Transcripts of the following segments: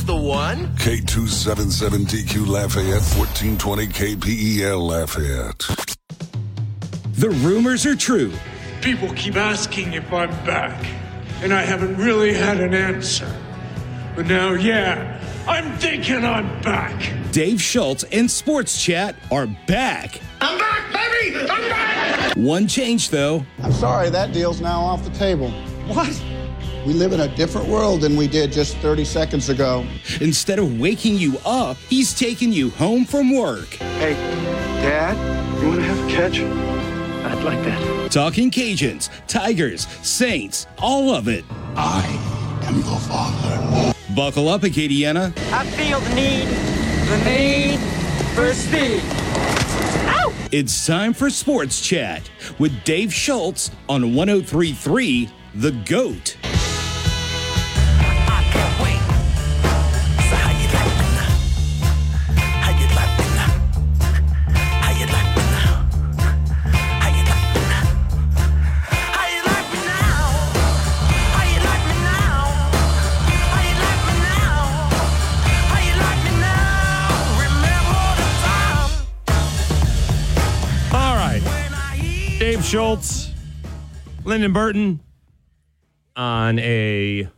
That's the one. K277DQ Lafayette, 1420 KPEL Lafayette. The rumors are true. People keep asking if I'm back, and I haven't really had an answer. But now, yeah, I'm thinking I'm back. Dave Schultz and Sports Chat are back. I'm back, baby! I'm back! One change, though. I'm sorry, that deal's now off the table. What? We live in a different world than we did just 30 seconds ago. Instead of waking you up, he's taking you home from work. Hey, Dad, you want to have a catch? I'd like that. Talking Cajuns, Tigers, Saints, all of it. I am your father. Buckle up, Acadiana. I feel the need, the need for speed. Ow! It's time for Sports Chat with Dave Schultz on 1033 The Goat. Schultz, Lyndon Burton on a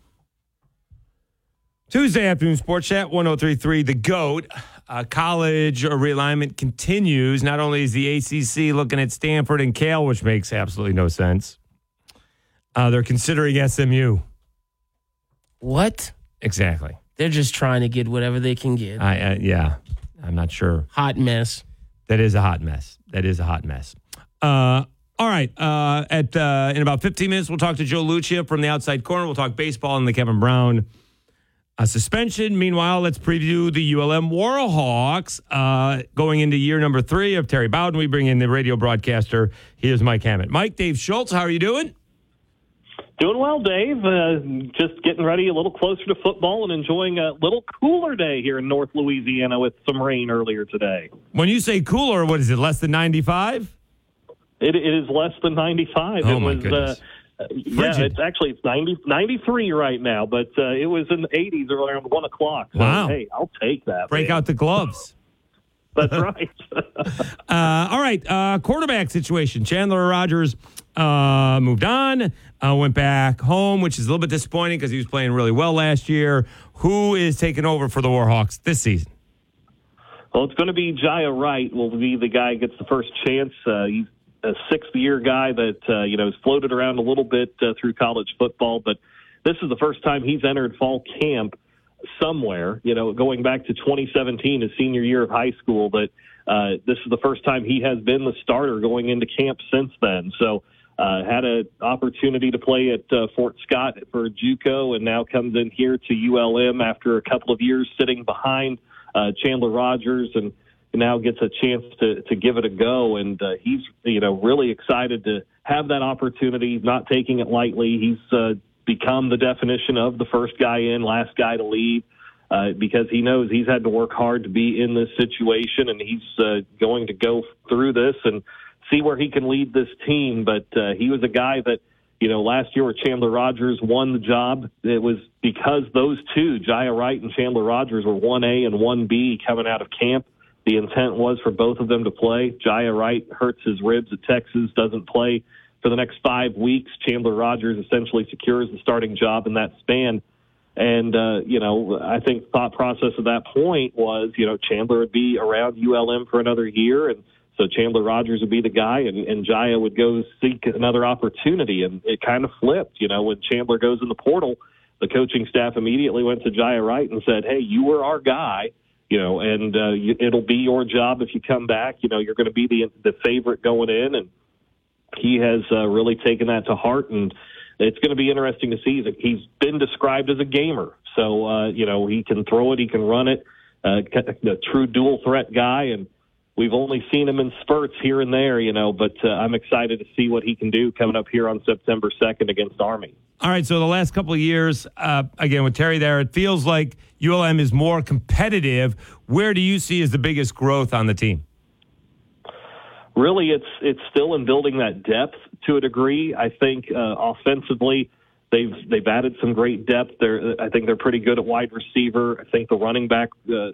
Tuesday afternoon sports chat 1033 The GOAT. Uh, college realignment continues. Not only is the ACC looking at Stanford and Cal, which makes absolutely no sense, uh, they're considering SMU. What? Exactly. They're just trying to get whatever they can get. I, uh, yeah, I'm not sure. Hot mess. That is a hot mess. That is a hot mess. Uh, all right. Uh, at uh, in about 15 minutes, we'll talk to Joe Lucia from the outside corner. We'll talk baseball and the Kevin Brown uh, suspension. Meanwhile, let's preview the ULM Warhawks uh, going into year number three of Terry Bowden. We bring in the radio broadcaster. Here's Mike Hammett. Mike, Dave Schultz, how are you doing? Doing well, Dave. Uh, just getting ready a little closer to football and enjoying a little cooler day here in North Louisiana with some rain earlier today. When you say cooler, what is it? Less than 95? It, it is less than 95. Oh, it my was, goodness. Uh, yeah, it's actually it's 90, 93 right now, but uh, it was in the 80s around 1 o'clock. So, Wow. hey, I'll take that. Break man. out the gloves. That's right. Uh, all right, uh, quarterback situation. Chandler Rogers uh, moved on, uh, went back home, which is a little bit disappointing because he was playing really well last year. Who is taking over for the Warhawks this season? Well, it's going to be Jiya Wright will be the guy who gets the first chance. Uh, he's a sixth year guy that uh, you know has floated around a little bit uh, through college football, but this is the first time he's entered fall camp somewhere. You know, going back to 2017, his senior year of high school, but uh, this is the first time he has been the starter going into camp since then. So. Uh, had an opportunity to play at uh, Fort Scott for JUCO, and now comes in here to ULM after a couple of years sitting behind uh, Chandler Rogers, and now gets a chance to to give it a go. And uh, he's you know really excited to have that opportunity, not taking it lightly. He's uh, become the definition of the first guy in, last guy to leave. Uh, because he knows he's had to work hard to be in this situation, and he's uh, going to go through this and see where he can lead this team. But uh, he was a guy that, you know, last year where Chandler Rogers won the job, it was because those two, Jiya Wright and Chandler Rogers, were 1A and 1B coming out of camp. The intent was for both of them to play. Jiya Wright hurts his ribs at Texas, doesn't play for the next five weeks. Chandler Rogers essentially secures the starting job in that span. And, uh, you know, I think thought process at that point was, you know, Chandler would be around ULM for another year. And so Chandler Rogers would be the guy and, and Jiya would go seek another opportunity. And it kind of flipped, you know, when Chandler goes in the portal, the coaching staff immediately went to Jiya Wright and said, Hey, you were our guy, you know, and, uh, you, it'll be your job if you come back, you know, you're going to be the, the favorite going in. And he has uh, really taken that to heart and, it's going to be interesting to see. He's- been described as a gamer, so uh, you know he can throw it, he can run it, uh, a true dual threat guy, and we've only seen him in spurts here and there, you know. But uh, I'm excited to see what he can do coming up here on September 2nd against Army. All right, so the last couple of years, uh, again with Terry there, it feels like ULM is more competitive. Where do you see as the biggest growth on the team? really it's it's still in building that depth to a degree. I think uh, offensively They've they've added some great depth. They're I think they're pretty good at wide receiver. I think the running back uh,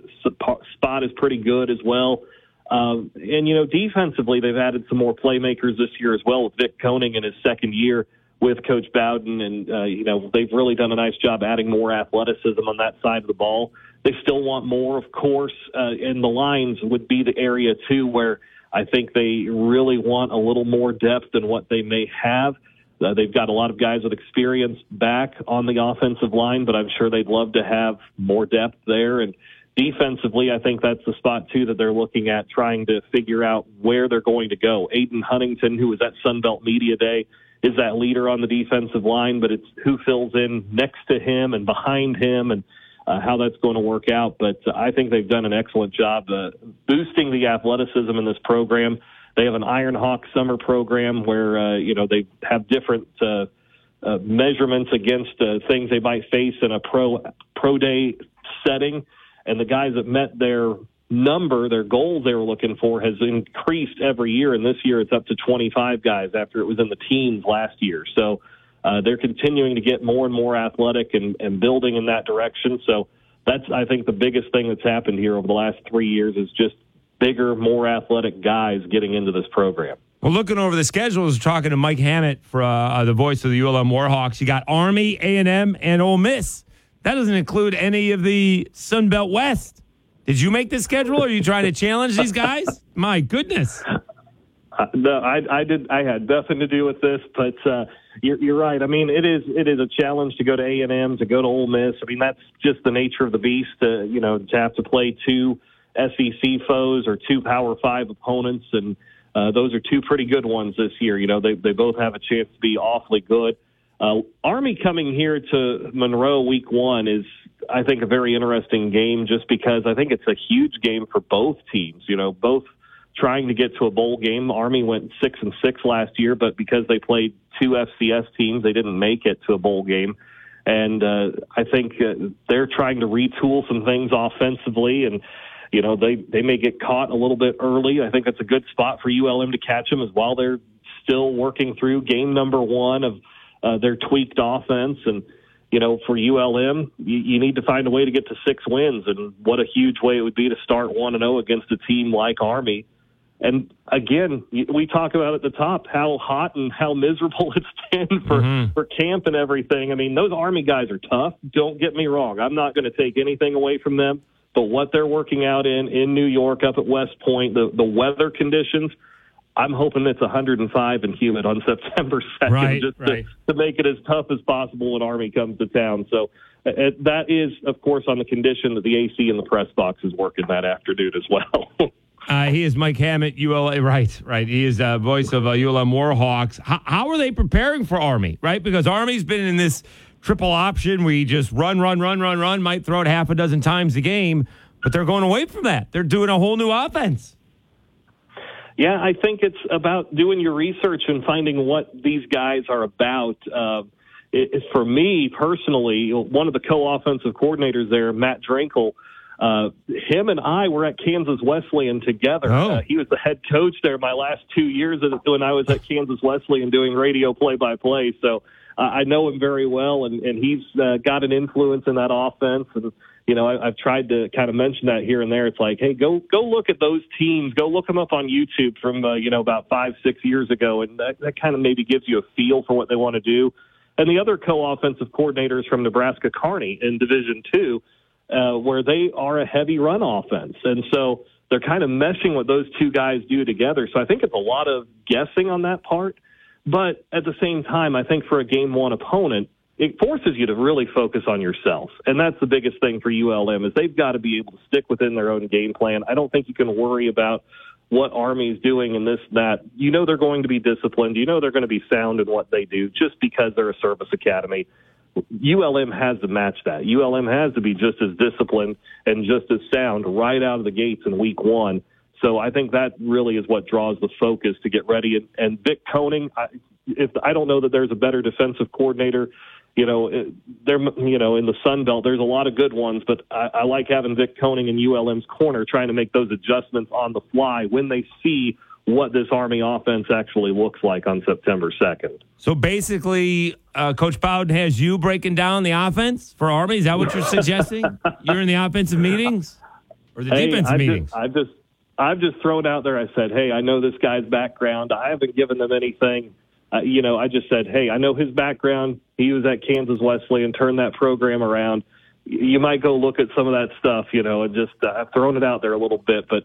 spot is pretty good as well. Um, and you know, defensively, they've added some more playmakers this year as well with Vic Koenning in his second year with Coach Bowden, and uh, you know they've really done a nice job adding more athleticism on that side of the ball. They still want more, of course, uh, and the lines would be the area too where I think they really want a little more depth than what they may have. Uh, they've got a lot of guys with experience back on the offensive line, but I'm sure they'd love to have more depth there. And defensively, I think that's the spot too that they're looking at trying to figure out where they're going to go. Aiden Huntington, who was at Sunbelt Media Day, is that leader on the defensive line, but it's who fills in next to him and behind him and uh, how that's going to work out. But uh, I think they've done an excellent job uh, boosting the athleticism in this program. They have an Iron Hawk summer program where uh, you know they have different uh, uh, measurements against things they might face in a pro pro day setting, and the guys that met their number, their goals they were looking for, has increased every year, and this year it's up to 25 guys after it was in the teens last year. So uh, they're continuing to get more and more athletic and, and building in that direction. So that's, I think, the biggest thing that's happened here over the last three years is just bigger, more athletic guys getting into this program. Well, looking over the schedules, talking to Mike Hammett for uh, the voice of the ULM Warhawks, you got Army, A and M, and Ole Miss. That doesn't include any of the Sun Belt West. Did you make the schedule? Or are you trying to challenge these guys? My goodness. Uh, no, I, I did. I had nothing to do with this, but uh, you're, you're right. I mean, it is it is a challenge to go to A and M, to go to Ole Miss. I mean, that's just the nature of the beast. Uh, you know, to have to play two SEC foes or two Power Five opponents, and uh, those are two pretty good ones this year. You know, they they both have a chance to be awfully good. Uh, Army coming here to Monroe week one is, I think, a very interesting game just because I think it's a huge game for both teams. You know, both trying to get to a bowl game. Army went six and six last year, but because they played two FCS teams, they didn't make it to a bowl game. And uh, I think uh, they're trying to retool some things offensively, and you know they they may get caught a little bit early. I think that's a good spot for ULM to catch them as while they're still working through game number one of uh, their tweaked offense. And, you know, for ULM, you, you need to find a way to get to six wins. And what a huge way it would be to start 1 and 0 against a team like Army. And again, we talk about at the top how hot and how miserable it's been for, mm-hmm. for camp and everything. I mean, those Army guys are tough. Don't get me wrong. I'm not going to take anything away from them. But what they're working out in in New York, up at West Point, the the weather conditions, I'm hoping it's 105 and humid on September 2nd, right, just right. To, to make it as tough as possible when Army comes to town. So uh, that is, of course, on the condition that the AC in the press box is working that afternoon as well. uh, he is Mike Hammett, ULA. Right, right. He is the voice of uh, ULM Warhawks. How, how are they preparing for Army? Right, because Army's been in this triple option. We just run, run, run, run, run. Might throw it half a dozen times a game, but they're going away from that. They're doing a whole new offense. Yeah, I think it's about doing your research and finding what these guys are about. Uh, it, for me personally, one of the co-offensive coordinators there, Matt Drinkall, uh, him and I were at Kansas Wesleyan together. Oh. Uh, he was the head coach there my last two years when I was at Kansas Wesleyan doing radio play-by-play. So uh, I know him very well, and, and he's uh, got an influence in that offense. And you know, I, I've tried to kind of mention that here and there. It's like, hey, go go look at those teams. Go look them up on YouTube from uh, you know about five six years ago, and that, that kind of maybe gives you a feel for what they want to do. And the other co-offensive coordinators from Nebraska Kearney in Division Two, uh, where they are a heavy run offense, and so they're kind of meshing what those two guys do together. So I think it's a lot of guessing on that part. But at the same time, I think for a game one opponent, it forces you to really focus on yourself. And that's the biggest thing for ULM is they've got to be able to stick within their own game plan. I don't think you can worry about what Army's doing and this, that. You know they're going to be disciplined. You know they're going to be sound in what they do just because they're a service academy. ULM has to match that. ULM has to be just as disciplined and just as sound right out of the gates in week one. So I think that really is what draws the focus to get ready. And, and Vic Koenning, I, if I don't know that there's a better defensive coordinator you know, there, you know, in the Sun Belt, there's a lot of good ones, but I, I like having Vic Koenning in ULM's corner, trying to make those adjustments on the fly when they see what this Army offense actually looks like on September 2nd. So basically, uh, Coach Bowden has you breaking down the offense for Army. Is that what you're suggesting? you're in the offensive meetings or the Hey, defensive I've meetings? Just, I've just I've just thrown out there. I said, hey, I know this guy's background. I haven't given them anything. Uh, you know, I just said, hey, I know his background. He was at Kansas Wesleyan turned that program around. You might go look at some of that stuff, you know, and just uh, I've thrown it out there a little bit, but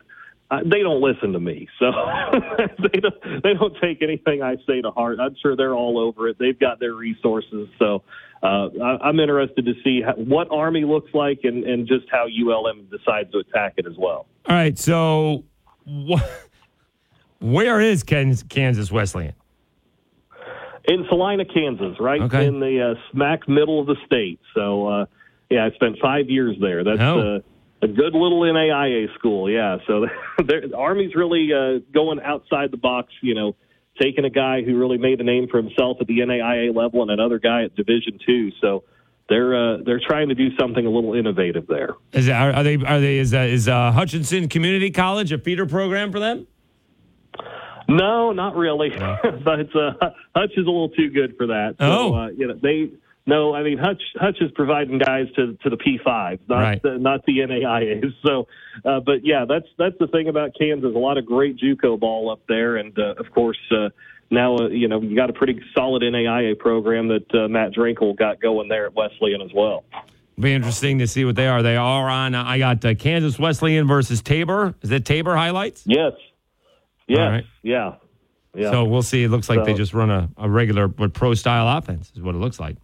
uh, they don't listen to me, so they don't they don't take anything I say to heart. I'm sure they're all over it. They've got their resources, so uh, I, I'm interested to see how, what Army looks like and, and just how ULM decides to attack it as well. All right. So wh- where is Kansas Wesleyan? In Salina, Kansas, right Okay. in the uh, smack middle of the state. So, uh, yeah, I spent five years there. That's Oh. uh, a good little NAIA school. Yeah, so the Army's really uh, going outside the box. You know, taking a guy who really made a name for himself at the NAIA level and another guy at Division two. So. They're uh, they're trying to do something a little innovative there. Is are, are they are they is uh, is uh, Hutchinson Community College a feeder program for them? No, not really. but uh, Hutch is a little too good for that. So, Oh. uh, you know they. No, I mean Hutch. Hutch is providing guys to to the P5s, not Right. the, not the NAIAs. So, uh, but yeah, that's that's the thing about Kansas. A lot of great JUCO ball up there, and uh, of course uh, now uh, you know you got a pretty solid NAIA program that uh, Matt Drinkall got going there at Wesleyan as well. Be interesting to see what they are. They are on. Uh, I got uh, Kansas Wesleyan versus Tabor. Is that Tabor highlights? Yes. Yes. Right. Yeah. Yeah. So we'll see. It looks like they just run a, a regular but pro style offense. Is what it looks like.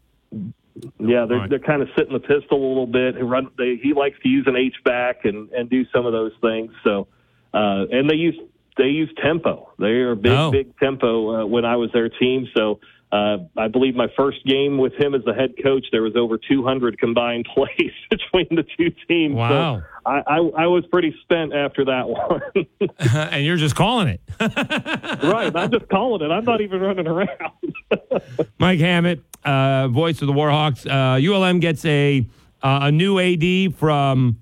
Yeah, they're right. they're kind of sitting the pistol a little bit. He run they, he likes to use an H back and and do some of those things. So uh, and they use they use tempo. They are big Oh. big tempo uh, when I was their team. So uh, I believe my first game with him as the head coach, there was over 200 combined plays between the two teams. Wow. So I, I I was pretty spent after that one. and you're just calling it. right, I'm just calling it. I'm not even running around. Mike Hammett, uh, voice of the Warhawks. Uh, ULM gets a uh, a new AD from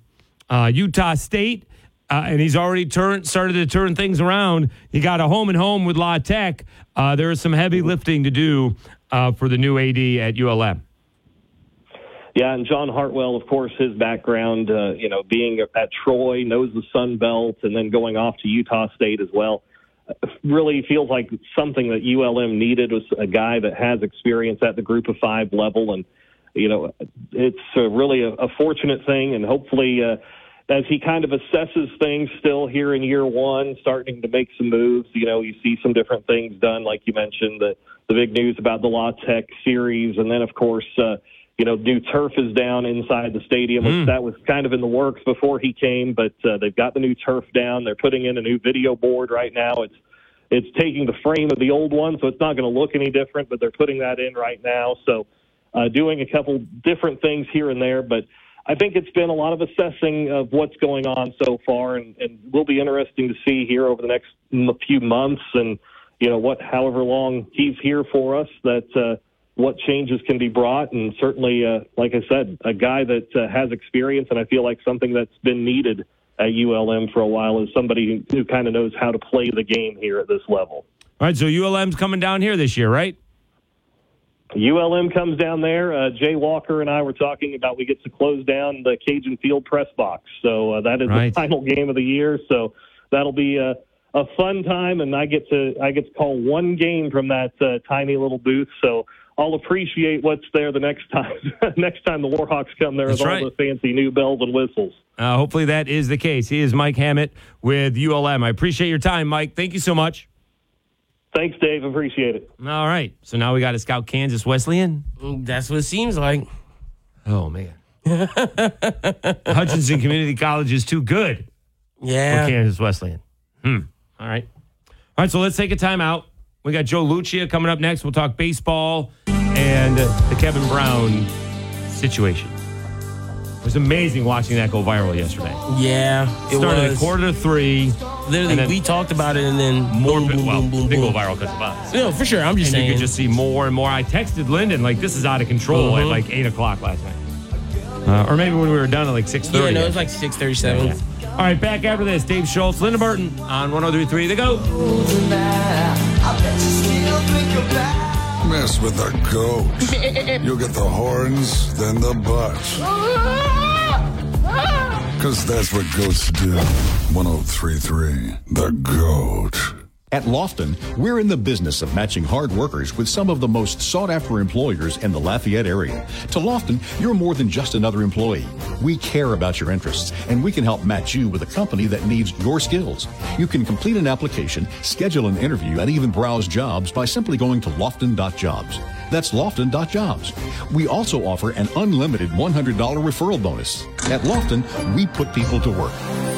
uh, Utah State, uh, and he's already turned started to turn things around. He got a home and home with La Tech. Uh, there is some heavy lifting to do uh, for the new AD at ULM. Yeah, and John Hartwell, of course, his background, uh, you know, being at Troy, knows the Sun Belt, and then going off to Utah State as well. uh, Really feels like something that ULM needed was a guy that has experience at the Group of Five level, and you know, it's uh, really a, a fortunate thing, and hopefully. As he kind of assesses things still here in year one, starting to make some moves. You know, you see some different things done, like you mentioned, the the big news about the La Tech series, and then of course, uh, you know, new turf is down inside the stadium. which That was kind of in the works before he came, but uh, they've got the new turf down. They're putting in a new video board right now. It's it's taking the frame of the old one, so it's not going to look any different. But they're putting that in right now, so uh, doing a couple different things here and there, but. I think it's been a lot of assessing of what's going on so far, and, and will be interesting to see here over the next few months, and you know what, however long he's here for us, that uh, what changes can be brought, and certainly, uh, like I said, a guy that uh, has experience, and I feel like something that's been needed at ULM for a while is somebody who, who kind of knows how to play the game here at this level. All right, so ULM's coming down here this year, right? ULM comes down there. Uh, Jay Walker and I were talking about we get to close down the Cajun Field press box. So uh, that is Right. the final game of the year. So that'll be a, a fun time, and I get to I get to call one game from that uh, tiny little booth. So I'll appreciate what's there the next time. next time the Warhawks come there That's with right. all the fancy new bells and whistles. Uh, hopefully that is the case. He is Mike Hammett with ULM. I appreciate your time, Mike. Thank you so much. Thanks, Dave. Appreciate it. All right, so now we got to scout Kansas Wesleyan. That's what it seems like. Oh man, Hutchinson Community College is too good for Yeah. Kansas Wesleyan. Hmm. All right, all right. So let's take a timeout. We got Joe Lucia coming up next. We'll talk baseball and the Kevin Brown situation. It was amazing watching that go viral yesterday. Yeah. It Started at quarter to three. Literally, then we talked about it and then More, boom, boom, well, boom, boom, didn't boom. go viral because of us. No, for sure. I'm just and saying. you could just see more and more. I texted Lyndon like this is out of control at Mhm. like eight o'clock last night. Uh, or maybe when we were done at like six thirty. Yeah, thirty. no, it was like 637. All right, back after this. Dave Schultz, Lyndon Burton on 1033 The Go. Mess with the goat. You'll get the horns, then the butt. Because that's what goats do. 1033 The Goat. At Lofton, we're in the business of matching hard workers with some of the most sought after employers in the Lafayette area. To Lofton, you're more than just another employee. We care about your interests, and we can help match you with a company that needs your skills. You can complete an application, schedule an interview, and even browse jobs by simply going to lofton.jobs. That's lofton.jobs. We also offer an unlimited $100 referral bonus. At Lofton, we put people to work.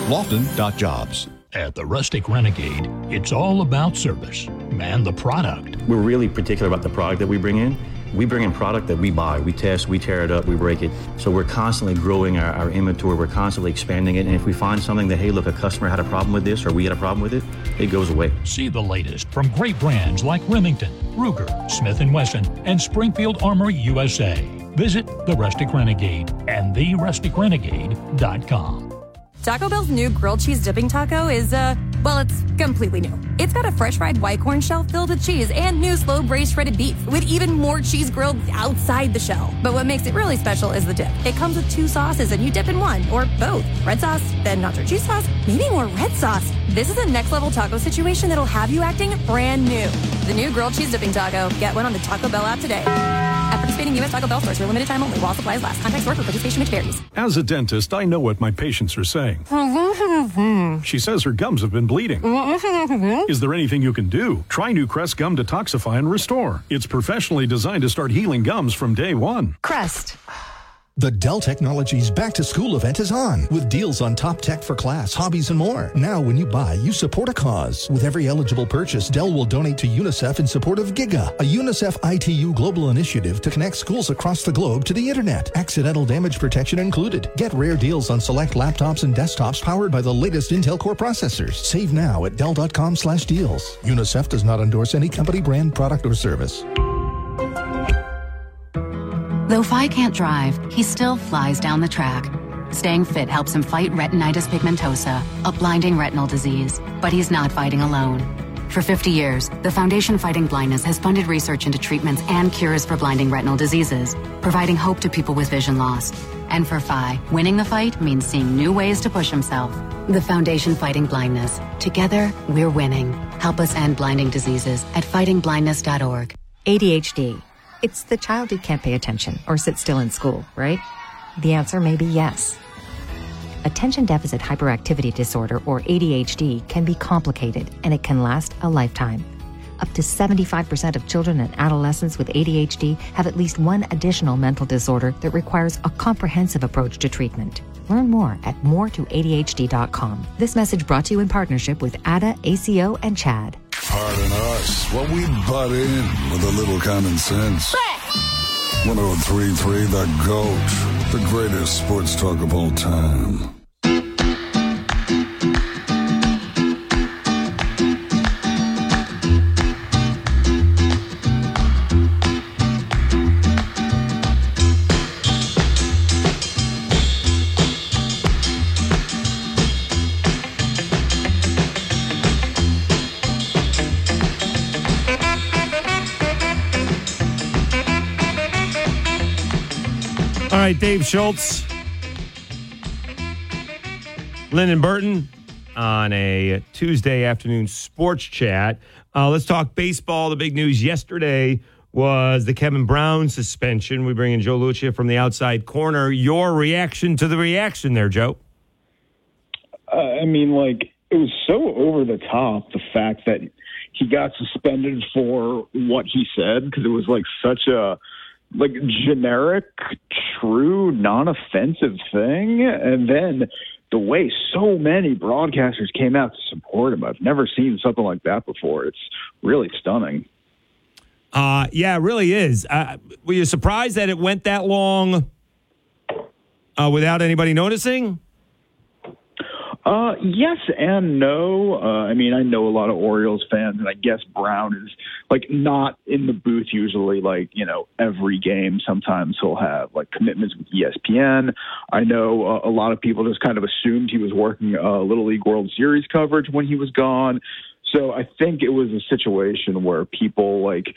Lofton.jobs. At the Rustic Renegade, it's all about service and the product. We're really particular about the product that we bring in. We bring in product that we buy, we test, we tear it up, we break it. So we're constantly growing our, our inventory, we're constantly expanding it. And if we find something that, hey, look, a customer had a problem with this or we had a problem with it, it goes away. See the latest from great brands like Remington, Ruger, Smith & Wesson, and Springfield Armory USA. Visit The Rustic Renegade and TheRusticRenegade.com. Taco Bell's new grilled cheese dipping taco is, uh, well, it's completely new. It's got a fresh fried white corn shell filled with cheese and new slow braised shredded beef with even more cheese grilled outside the shell. But what makes it really special is the dip. It comes with two sauces and you dip in one or both. Red sauce, then nacho cheese sauce, maybe more red sauce. This is a next level taco situation that'll have you acting brand new. The new grilled cheese dipping taco. Get one on the Taco Bell app today. At participating U.S. Taco Bell stores for a limited time only while supplies last. Contact store for participation which varies. As a dentist, I know what my patients are saying. She says her gums have been bleeding. Is there anything you can do? Try new Crest Gum Detoxify and Restore. It's professionally designed to start healing gums from day one. Crest. The Dell Technologies Back to School event is on with deals on top tech for class, hobbies, and more. Now, when you buy, you support a cause. With every eligible purchase, Dell will donate to UNICEF in support of GIGA, a UNICEF ITU global initiative to connect schools across the globe to the internet. Accidental damage protection included. Get rare deals on select laptops and desktops powered by the latest Intel Core processors. Save now at Dell.com slash deals. UNICEF does not endorse any company, brand, product, or service. Though Phi can't drive, he still flies down the track. Staying fit helps him fight retinitis pigmentosa, a blinding retinal disease. But he's not fighting alone. For 50 years, the Foundation Fighting Blindness has funded research into treatments and cures for blinding retinal diseases, providing hope to people with vision loss. And for Phi, winning the fight means seeing new ways to push himself. The Foundation Fighting Blindness. Together, we're winning. Help us end blinding diseases at fightingblindness.org. ADHD. It's the child who can't pay attention or sit still in school, right? The answer may be yes. Attention deficit hyperactivity disorder, or ADHD, can be complicated and it can last a lifetime. Up to 75% of children and adolescents with ADHD have at least one additional mental disorder that requires a comprehensive approach to treatment. Learn more at moretoadhd.com. This message brought to you in partnership with ADA, ACO, and CHAD. Pardon us while we butt in with a little common sense. 1033 The GOAT, the greatest sports talk of all time. Dave Schultz, Lyndon Burton on a Tuesday afternoon sports chat. Uh, let's talk baseball. The big news yesterday was the Kevin Brown suspension. We bring in Joe Lucia from the outside corner. Your reaction to the reaction there, Joe? Uh, I mean, like, it was so over the top, the fact that he got suspended for what he said, because it was like such a like generic, true, non-offensive thing, and then the way so many broadcasters came out to support him. I've never seen something like that before. It's really stunning. Uh, yeah, it really is. Uh, were you surprised that it went that long uh, without anybody noticing? Uh, yes and no. Uh, I mean, I know a lot of Orioles fans, and I guess Brown is like not in the booth usually, like you know, every game. Sometimes he'll have like commitments with ESPN. I know uh, a lot of people just kind of assumed he was working uh, Little League World Series coverage when he was gone. So I think it was a situation where people like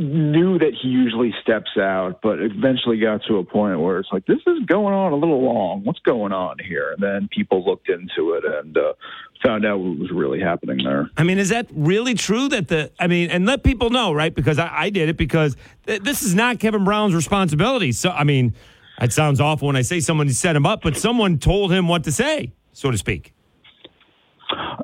knew that he usually steps out, but eventually got to a point where it's like, this is going on a little long. What's going on here? And then people looked into it and uh, found out what was really happening there. I mean, is that really true that the, I mean, and let people know, right? Because I, I did it because th- this is not Kevin Brown's responsibility. So, I mean, it sounds awful when I say someone set him up, but someone told him what to say, so to speak.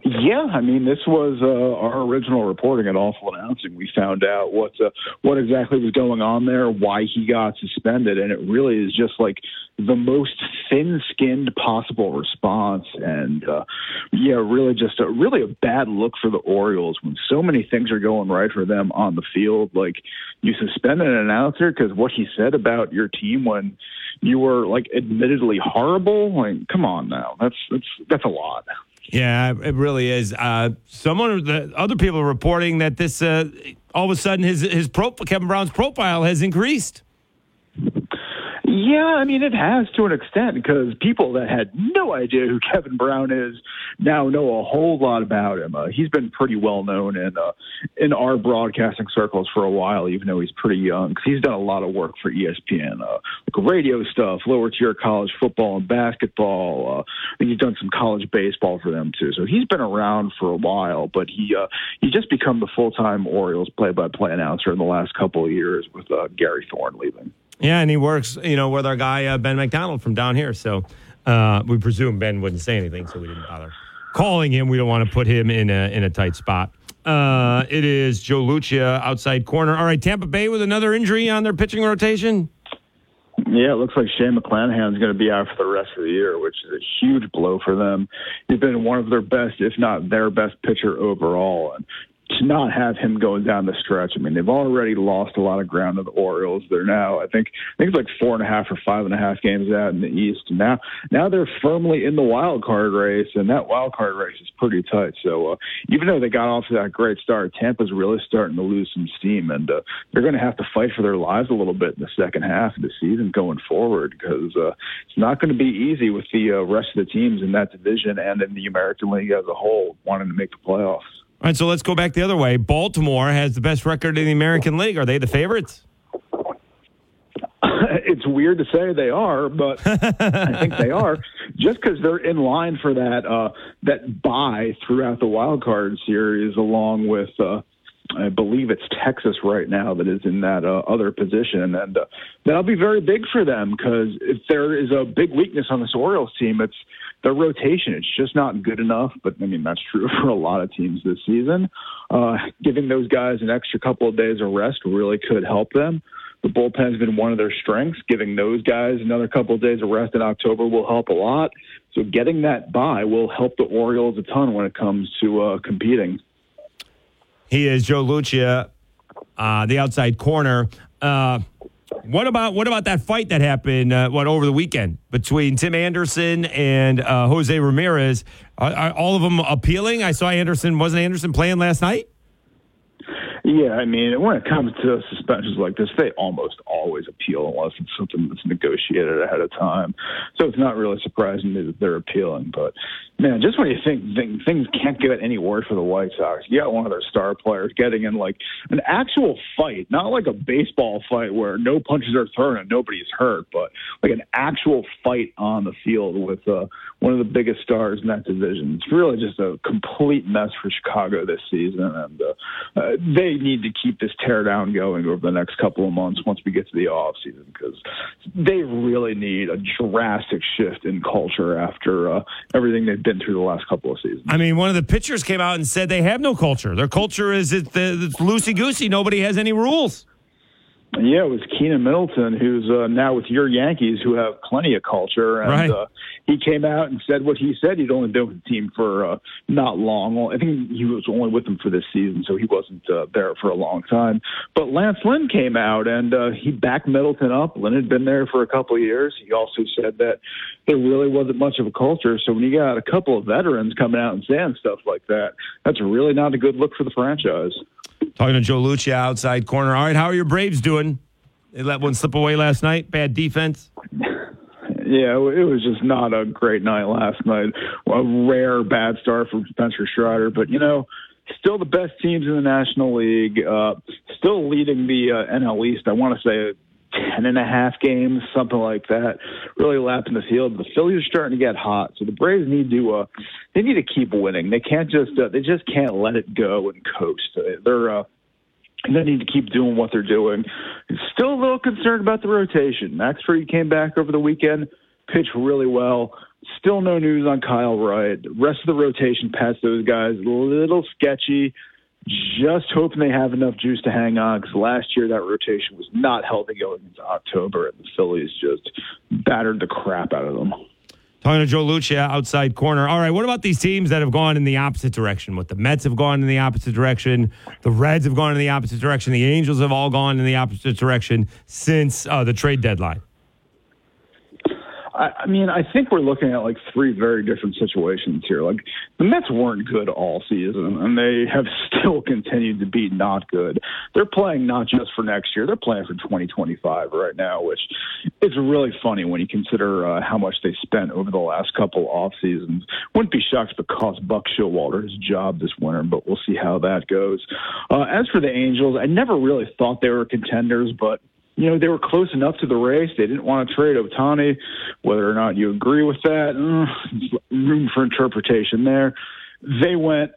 Yeah, I mean, this was uh, our original reporting at Awful Announcing. We found out what uh, what exactly was going on there, why he got suspended, and it really is just like the most thin-skinned possible response, and uh, yeah, really just a really a bad look for the Orioles when so many things are going right for them on the field. Like you suspended an announcer because what he said about your team when you were like admittedly horrible. Like, come on now, that's that's that's a lot. Yeah, it really is. Uh, someone, the other people are reporting that this, uh, all of a sudden, his his pro, Kevin Brown's profile has increased. Yeah, I mean it has to an extent because people that had no idea who Kevin Brown is now know a whole lot about him. Uh, he's been pretty well known in uh, in our broadcasting circles for a while, even though he's pretty young. 'cause he's done a lot of work for ESPN, uh, like radio stuff, lower tier college football and basketball. Uh, think he's done some college baseball for them too. So he's been around for a while, but he uh, he just become the full time Orioles play by play announcer in the last couple of years with uh, Gary Thorne leaving. Yeah, and he works, you know, with our guy uh, Ben McDonald from down here. So uh, we presume Ben wouldn't say anything, so we didn't bother calling him. We don't want to put him in a in a tight spot. Uh, it is Joe Lucia outside corner. All right, Tampa Bay with another injury on their pitching rotation. Yeah, it looks like Shane McClanahan's going to be out for the rest of the year, which is a huge blow for them. He's been one of their best, if not their best pitcher overall. And to not have him going down the stretch, I mean, they've already lost a lot of ground to the Orioles. They're now, I think, I think it's like four and a half or five and a half games out in the East. And now, now they're firmly in the wild card race, and that wild card race is pretty tight. So uh, even though they got off to that great start, Tampa's really starting to lose some steam, and uh, they're going to have to fight for their lives a little bit in the second half of the season going forward because uh, it's not going to be easy with the uh, rest of the teams in that division and in the American League as a whole wanting to make the playoffs. All right, so let's go back the other way. Baltimore has the best record in the American League. Are they the favorites? it's weird to say they are, but I think they are just because they're in line for that uh, that buy throughout the wild card series, along with uh, I believe it's Texas right now that is in that uh, other position, and uh, that'll be very big for them because if there is a big weakness on this Orioles team, it's their rotation. It's just not good enough. But I mean that's true for a lot of teams this season. Uh, giving those guys an extra couple of days of rest really could help them. The bullpen's been one of their strengths. Giving those guys another couple of days of rest in October will help a lot. So getting that by will help the Orioles a ton when it comes to uh, competing. He is Joe Lucia, uh, the outside corner. Uh, what about what about that fight that happened uh, what over the weekend between Tim Anderson and uh, Jose Ramirez? Are, are all of them appealing? I saw Anderson wasn't Anderson playing last night. Yeah, I mean, when it comes to suspensions like this, they almost always appeal unless it's something that's negotiated ahead of time. So it's not really surprising that they're appealing. But man, just when you think things, can't get any worse for the White Sox, you got one of their star players getting in like an actual fight, not like a baseball fight where no punches are thrown and nobody's hurt, but like an actual fight on the field with uh, one of the biggest stars in that division. It's really just a complete mess for Chicago this season, and uh, uh, they need to keep this teardown going over the next couple of months once we get to the off season because they really need a drastic shift in culture after uh, everything they've been through the last couple of seasons. I mean, one of the pitchers came out and said they have no culture. Their culture is it's, it's loosey goosey. Nobody has any rules. Yeah, it was Keynan Middleton, who's uh, now with your Yankees, who have plenty of culture. And Right. uh, he came out and said what he said. He'd only been with the team for uh, not long. I think he was only with them for this season, so he wasn't uh, there for a long time. But Lance Lynn came out and uh, he backed Middleton up. Lynn had been there for a couple of years. He also said that there really wasn't much of a culture. So when you got a couple of veterans coming out and saying stuff like that, that's really not a good look for the franchise. Talking to Joe Lucia outside corner. All right, how are your Braves doing? They let one slip away last night. Bad defense. Yeah, it was just not a great night last night. A rare bad start from Spencer Strider, but you know, still the best teams in the National League. Uh, still leading the uh, NL East. I want to say ten and a half games, something like that. Really lapping the field. The Phillies are starting to get hot, so the Braves need to. Uh, they need to keep winning. They can't just. Uh, they just can't let it go and coast. They're. Uh, they need to keep doing what they're doing. Still a little concerned about the rotation. Max Fried came back over the weekend, pitched really well. Still no news on Kyle Wright. The rest of the rotation past those guys, a little sketchy. Just hoping they have enough juice to hang on because last year that rotation was not healthy going into October, and the Phillies just battered the crap out of them. Talking to Joe Lucia outside corner. All right, what about these teams that have gone in the opposite direction? What the Mets have gone in the opposite direction, the Reds have gone in the opposite direction, the Angels have all gone in the opposite direction since uh, the trade deadline. I, I mean, I think we're looking at like three very different situations here. Like the Mets weren't good all season, and they have still continued to be not good. They're playing not just for next year; they're playing for 2025 right now, which is really funny when you consider uh, how much they spent over the last couple off seasons. Wouldn't be shocked if it cost Buck Showalter his job this winter, but we'll see how that goes. Uh, as for the Angels, I never really thought they were contenders, but you know, they were close enough to the race. They didn't want to trade Ohtani. Whether or not you agree with that, uh, room for interpretation there. They went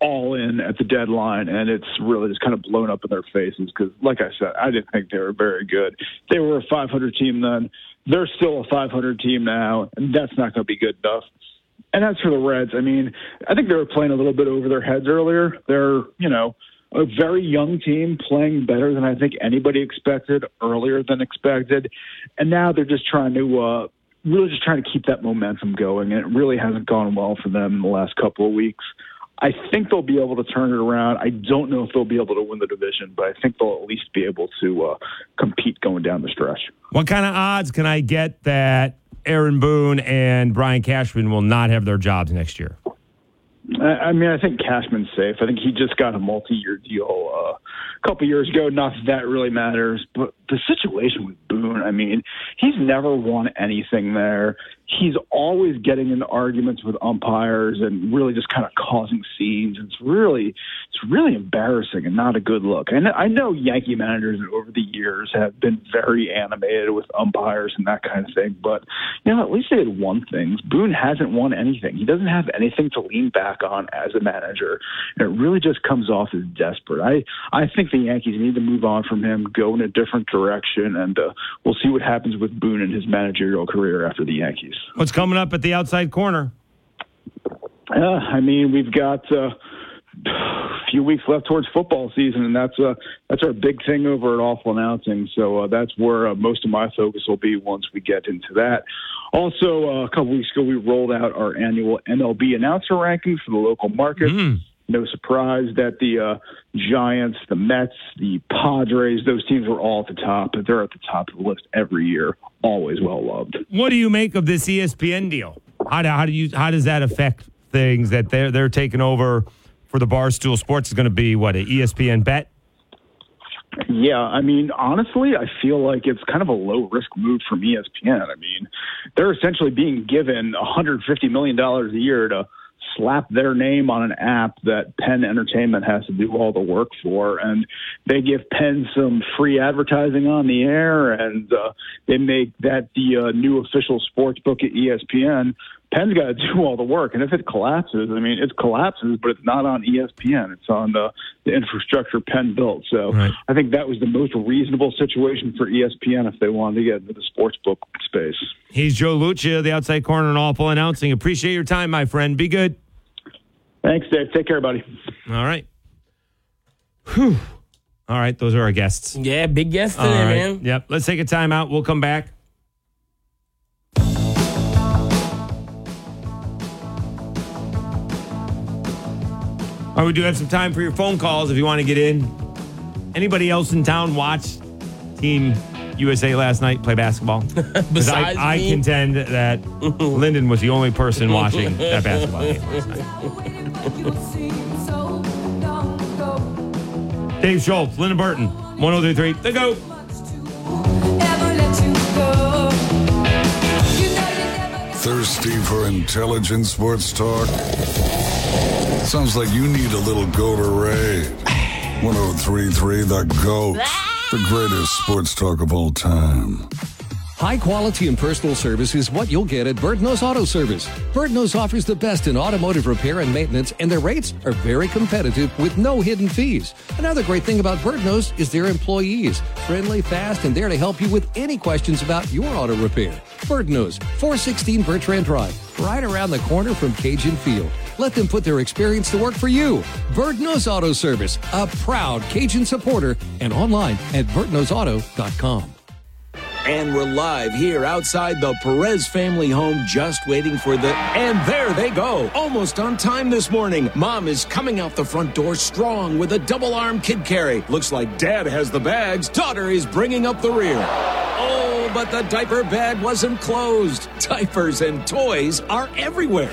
all in at the deadline, and it's really just kind of blown up in their faces because, like I said, I didn't think they were very good. They were a 500 team then. They're still a 500 team now, and that's not going to be good enough. And as for the Reds, I mean, I think they were playing a little bit over their heads earlier. They're, you know, a very young team playing better than I think anybody expected, earlier than expected, and now they're just trying to uh, really just trying to keep that momentum going, and it really hasn't gone well for them in the last couple of weeks. I think they'll be able to turn it around. I don't know if they'll be able to win the division, but I think they'll at least be able to uh, compete going down the stretch. What kind of odds can I get that Aaron Boone and Brian Cashman will not have their jobs next year? I mean, I think Cashman's safe. I think he just got a multi-year deal uh, a couple years ago. Not that that really matters, but the situation with Boone, I mean, he's never won anything there. He's always getting into arguments with umpires and really just kind of causing scenes. It's really, it's really embarrassing and not a good look. And I know Yankee managers over the years have been very animated with umpires and that kind of thing, but you know, at least they had won things. Boone hasn't won anything. He doesn't have anything to lean back on as a manager. And it really just comes off as desperate. I, I think the Yankees need to move on from him, go in a different direction, and uh, we'll see what happens with Boone and his managerial career after the Yankees. What's coming up at the outside corner? Uh, I mean, we've got uh, a few weeks left towards football season, and that's uh, that's our big thing over at Awful Announcing. So uh, that's where uh, most of my focus will be once we get into that. Also, uh, a couple weeks ago, we rolled out our annual MLB announcer rankings for the local market. No surprise that the uh, Giants, the Mets, the Padres, those teams were all at the top. But they're at the top of the list every year. Always well loved. What do you make of this ESPN deal? How do, how do you how does that affect things that they're they're taking over for the Barstool Sports is going to be what a E ESPN bet? Yeah, I mean, honestly, I feel like it's kind of a low risk move from ESPN. I mean, they're essentially being given $150 million a year to slap their name on an app that Penn Entertainment has to do all the work for. And they give Penn some free advertising on the air, and uh, they make that the uh, new official sports book at ESPN. Penn's got to do all the work, and if it collapses, I mean, it collapses, but it's not on ESPN. It's on the, the infrastructure Penn built. So I think that was the most reasonable situation for ESPN if they wanted to get into the sports book space. He's Joe Lucia, the outside corner and awful announcing. Appreciate your time, my friend. Be good. Thanks, Dave. Take care, buddy. All right. Whew. All right, those are our guests. Yeah, big guest All today, right. man. Yep. Let's take a time out. We'll come back. Right, we do have some time for your phone calls if you want to get in. Anybody else in town watch Team USA last night play basketball? 'Cause Besides I, I contend that Lyndon was the only person watching that basketball game last night. Dave Schultz, Lyndon Burton, 1033, The GOAT. Thirsty for intelligent sports talk? Sounds like you need a little Gatorade. 1033 The GOAT. The greatest sports talk of all time. High quality and personal service is what you'll get at Birdnose Auto Service. Birdnose offers the best in automotive repair and maintenance, and their rates are very competitive with no hidden fees. Another great thing about Birdnose is their employees. Friendly, fast, and there to help you with any questions about your auto repair. Birdnose, 416 Bertrand Drive, right around the corner from Cajun Field. Let them put their experience to work for you. Birdnose Auto Service, a proud Cajun supporter, and online at birdnoseauto.com. And we're live here outside the Perez family home, just waiting for the. And there they go. Almost on time this morning. Mom is coming out the front door strong with a double arm kid carry. Looks like dad has the bags. Daughter is bringing up the rear. Oh, but the diaper bag wasn't closed. Diapers and toys are everywhere.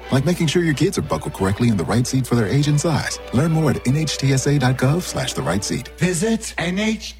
like making sure your kids are buckled correctly in the right seat for their age and size. Learn more at nhtsa.gov slash the right seat. Visit NHTSA.gov.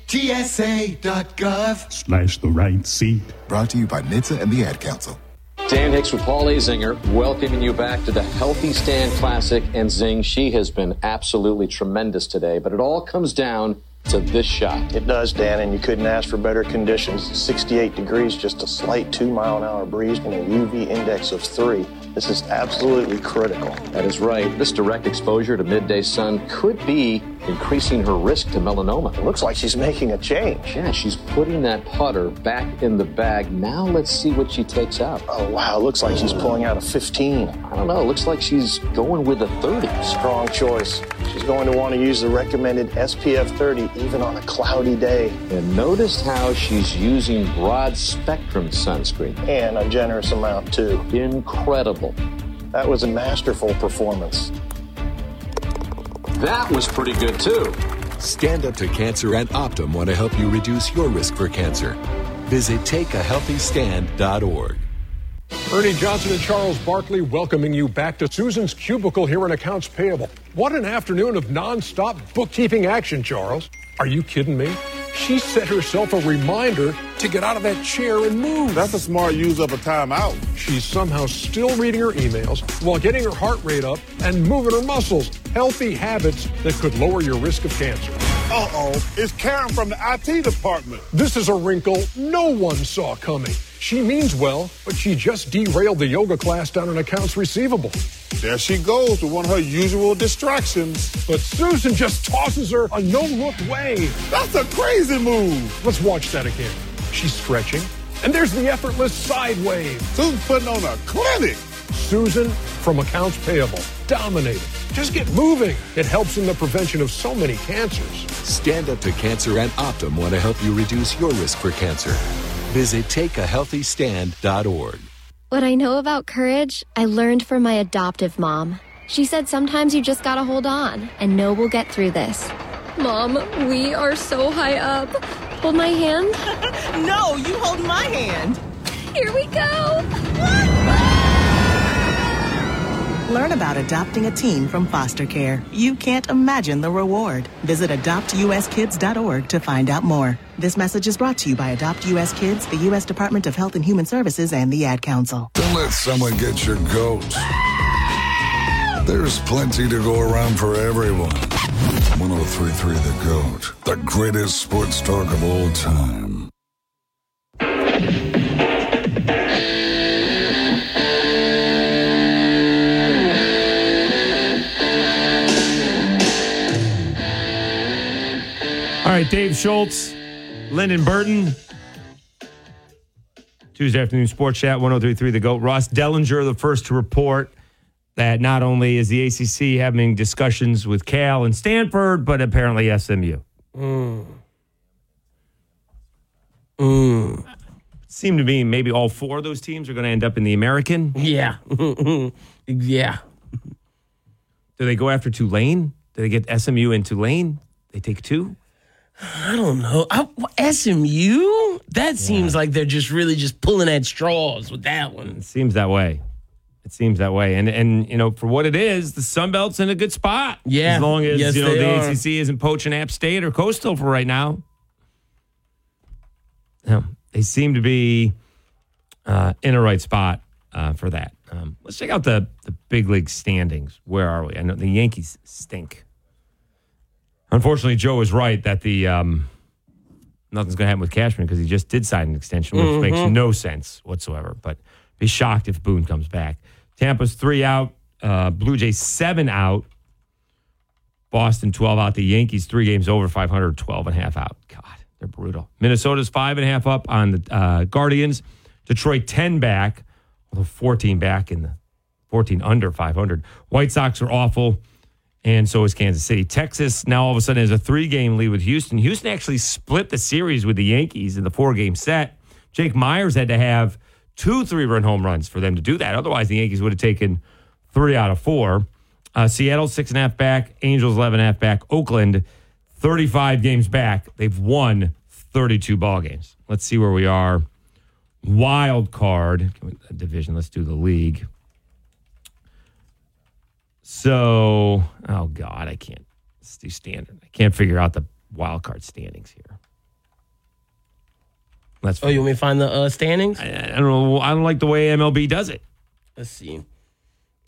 Slash the right seat. Brought to you by NHTSA and the Ad Council. Dan Hicks with Paul Azinger, welcoming you back to the Healthy Stand Classic. And Zing, she has been absolutely tremendous today, but it all comes down to this shot. It does, Dan, and you couldn't ask for better conditions. 68 degrees, just a slight two mile an hour breeze, and a UV index of three. This is absolutely critical. That is right. This direct exposure to midday sun could be increasing her risk to melanoma. It looks like she's making a change. Yeah, she's putting that putter back in the bag. Now let's see what she takes out. Oh, wow. Looks like she's pulling out a 15. I don't know. Looks like she's going with a 30. Strong choice. She's going to want to use the recommended SPF 30 even on a cloudy day. And notice how she's using broad spectrum sunscreen. And a generous amount, too. Incredible. That was a masterful performance. That was pretty good, too. Stand Up to Cancer and Optum want to help you reduce your risk for cancer. Visit takeahealthystand.org. Ernie Johnson and Charles Barkley welcoming you back to Susan's cubicle here in Accounts Payable. What an afternoon of nonstop bookkeeping action, Charles. Are you kidding me? She set herself a reminder to get out of that chair and move. That's a smart use of a timeout. She's somehow still reading her emails while getting her heart rate up and moving her muscles. Healthy habits that could lower your risk of cancer. Uh oh, it's Karen from the IT department. This is a wrinkle no one saw coming. She means well, but she just derailed the yoga class down in accounts receivable. There she goes with one of her usual distractions. But Susan just tosses her a no look way. That's a crazy move. Let's watch that again. She's stretching, and there's the effortless side wave. Susan's putting on a clinic. Susan from Accounts Payable, dominating. Just get moving. It helps in the prevention of so many cancers. Stand Up to Cancer and Optum want to help you reduce your risk for cancer. Visit takeahealthystand.org. What I know about courage, I learned from my adoptive mom. She said sometimes you just gotta hold on and know we'll get through this. Mom, we are so high up. Hold my hand. no, you hold my hand. Here we go. Learn about adopting a teen from foster care. You can't imagine the reward. Visit adoptuskids.org to find out more. This message is brought to you by Adopt US Kids, the U.S. Department of Health and Human Services, and the Ad Council. Don't let someone get your goat. There's plenty to go around for everyone. 1033 The Goat, the greatest sports talk of all time. Right, Dave Schultz, Lyndon Burton. Tuesday afternoon sports chat 1033 The GOAT. Ross Dellenger, the first to report that not only is the ACC having discussions with Cal and Stanford, but apparently SMU. Mm. Mm. Seem to be maybe all four of those teams are going to end up in the American. Yeah. yeah. Do they go after Tulane? Do they get SMU and Tulane? They take two? I don't know. I, SMU? That seems like they're just really just pulling at straws with that one. It seems that way. It seems that way. And and you know, for what it is, the Sun Belt's in a good spot. Yeah. As long as Yes, you know the are. ACC isn't poaching App State or Coastal for right now. Yeah, they seem to be uh, in a right spot uh, for that. Um, let's check out the the big league standings. Where are we? I know the Yankees stink. Unfortunately, Joe is right that the um, nothing's going to happen with Cashman because he just did sign an extension, which makes Mhm. no sense whatsoever. But be shocked if Boone comes back. Tampa's three out, uh, Blue Jays seven out, Boston 12 out. The Yankees three games over 500, 12 and a half out. God, they're brutal. Minnesota's five and a half up on the uh, Guardians. Detroit 10 back, although 14 back in the 14 under 500. White Sox are awful, and so is Kansas City. Texas now all of a sudden has a three game lead with Houston. Houston actually split the series with the Yankees in the four game set. Jake Meyers had to have two three run home runs for them to do that. Otherwise, the Yankees would have taken three out of four. Uh, Seattle, six and a half back. Angels, 11 and a half back. Oakland, 35 games back. They've won 32 ball games. Let's see where we are. Wild card division. Let's do the league. So, oh God, I can't. Let's do standard. I can't figure out the wild card standings here. Let's. Oh, you want me to find the uh, standings? I, I don't know. I don't like the way MLB does it. Let's see.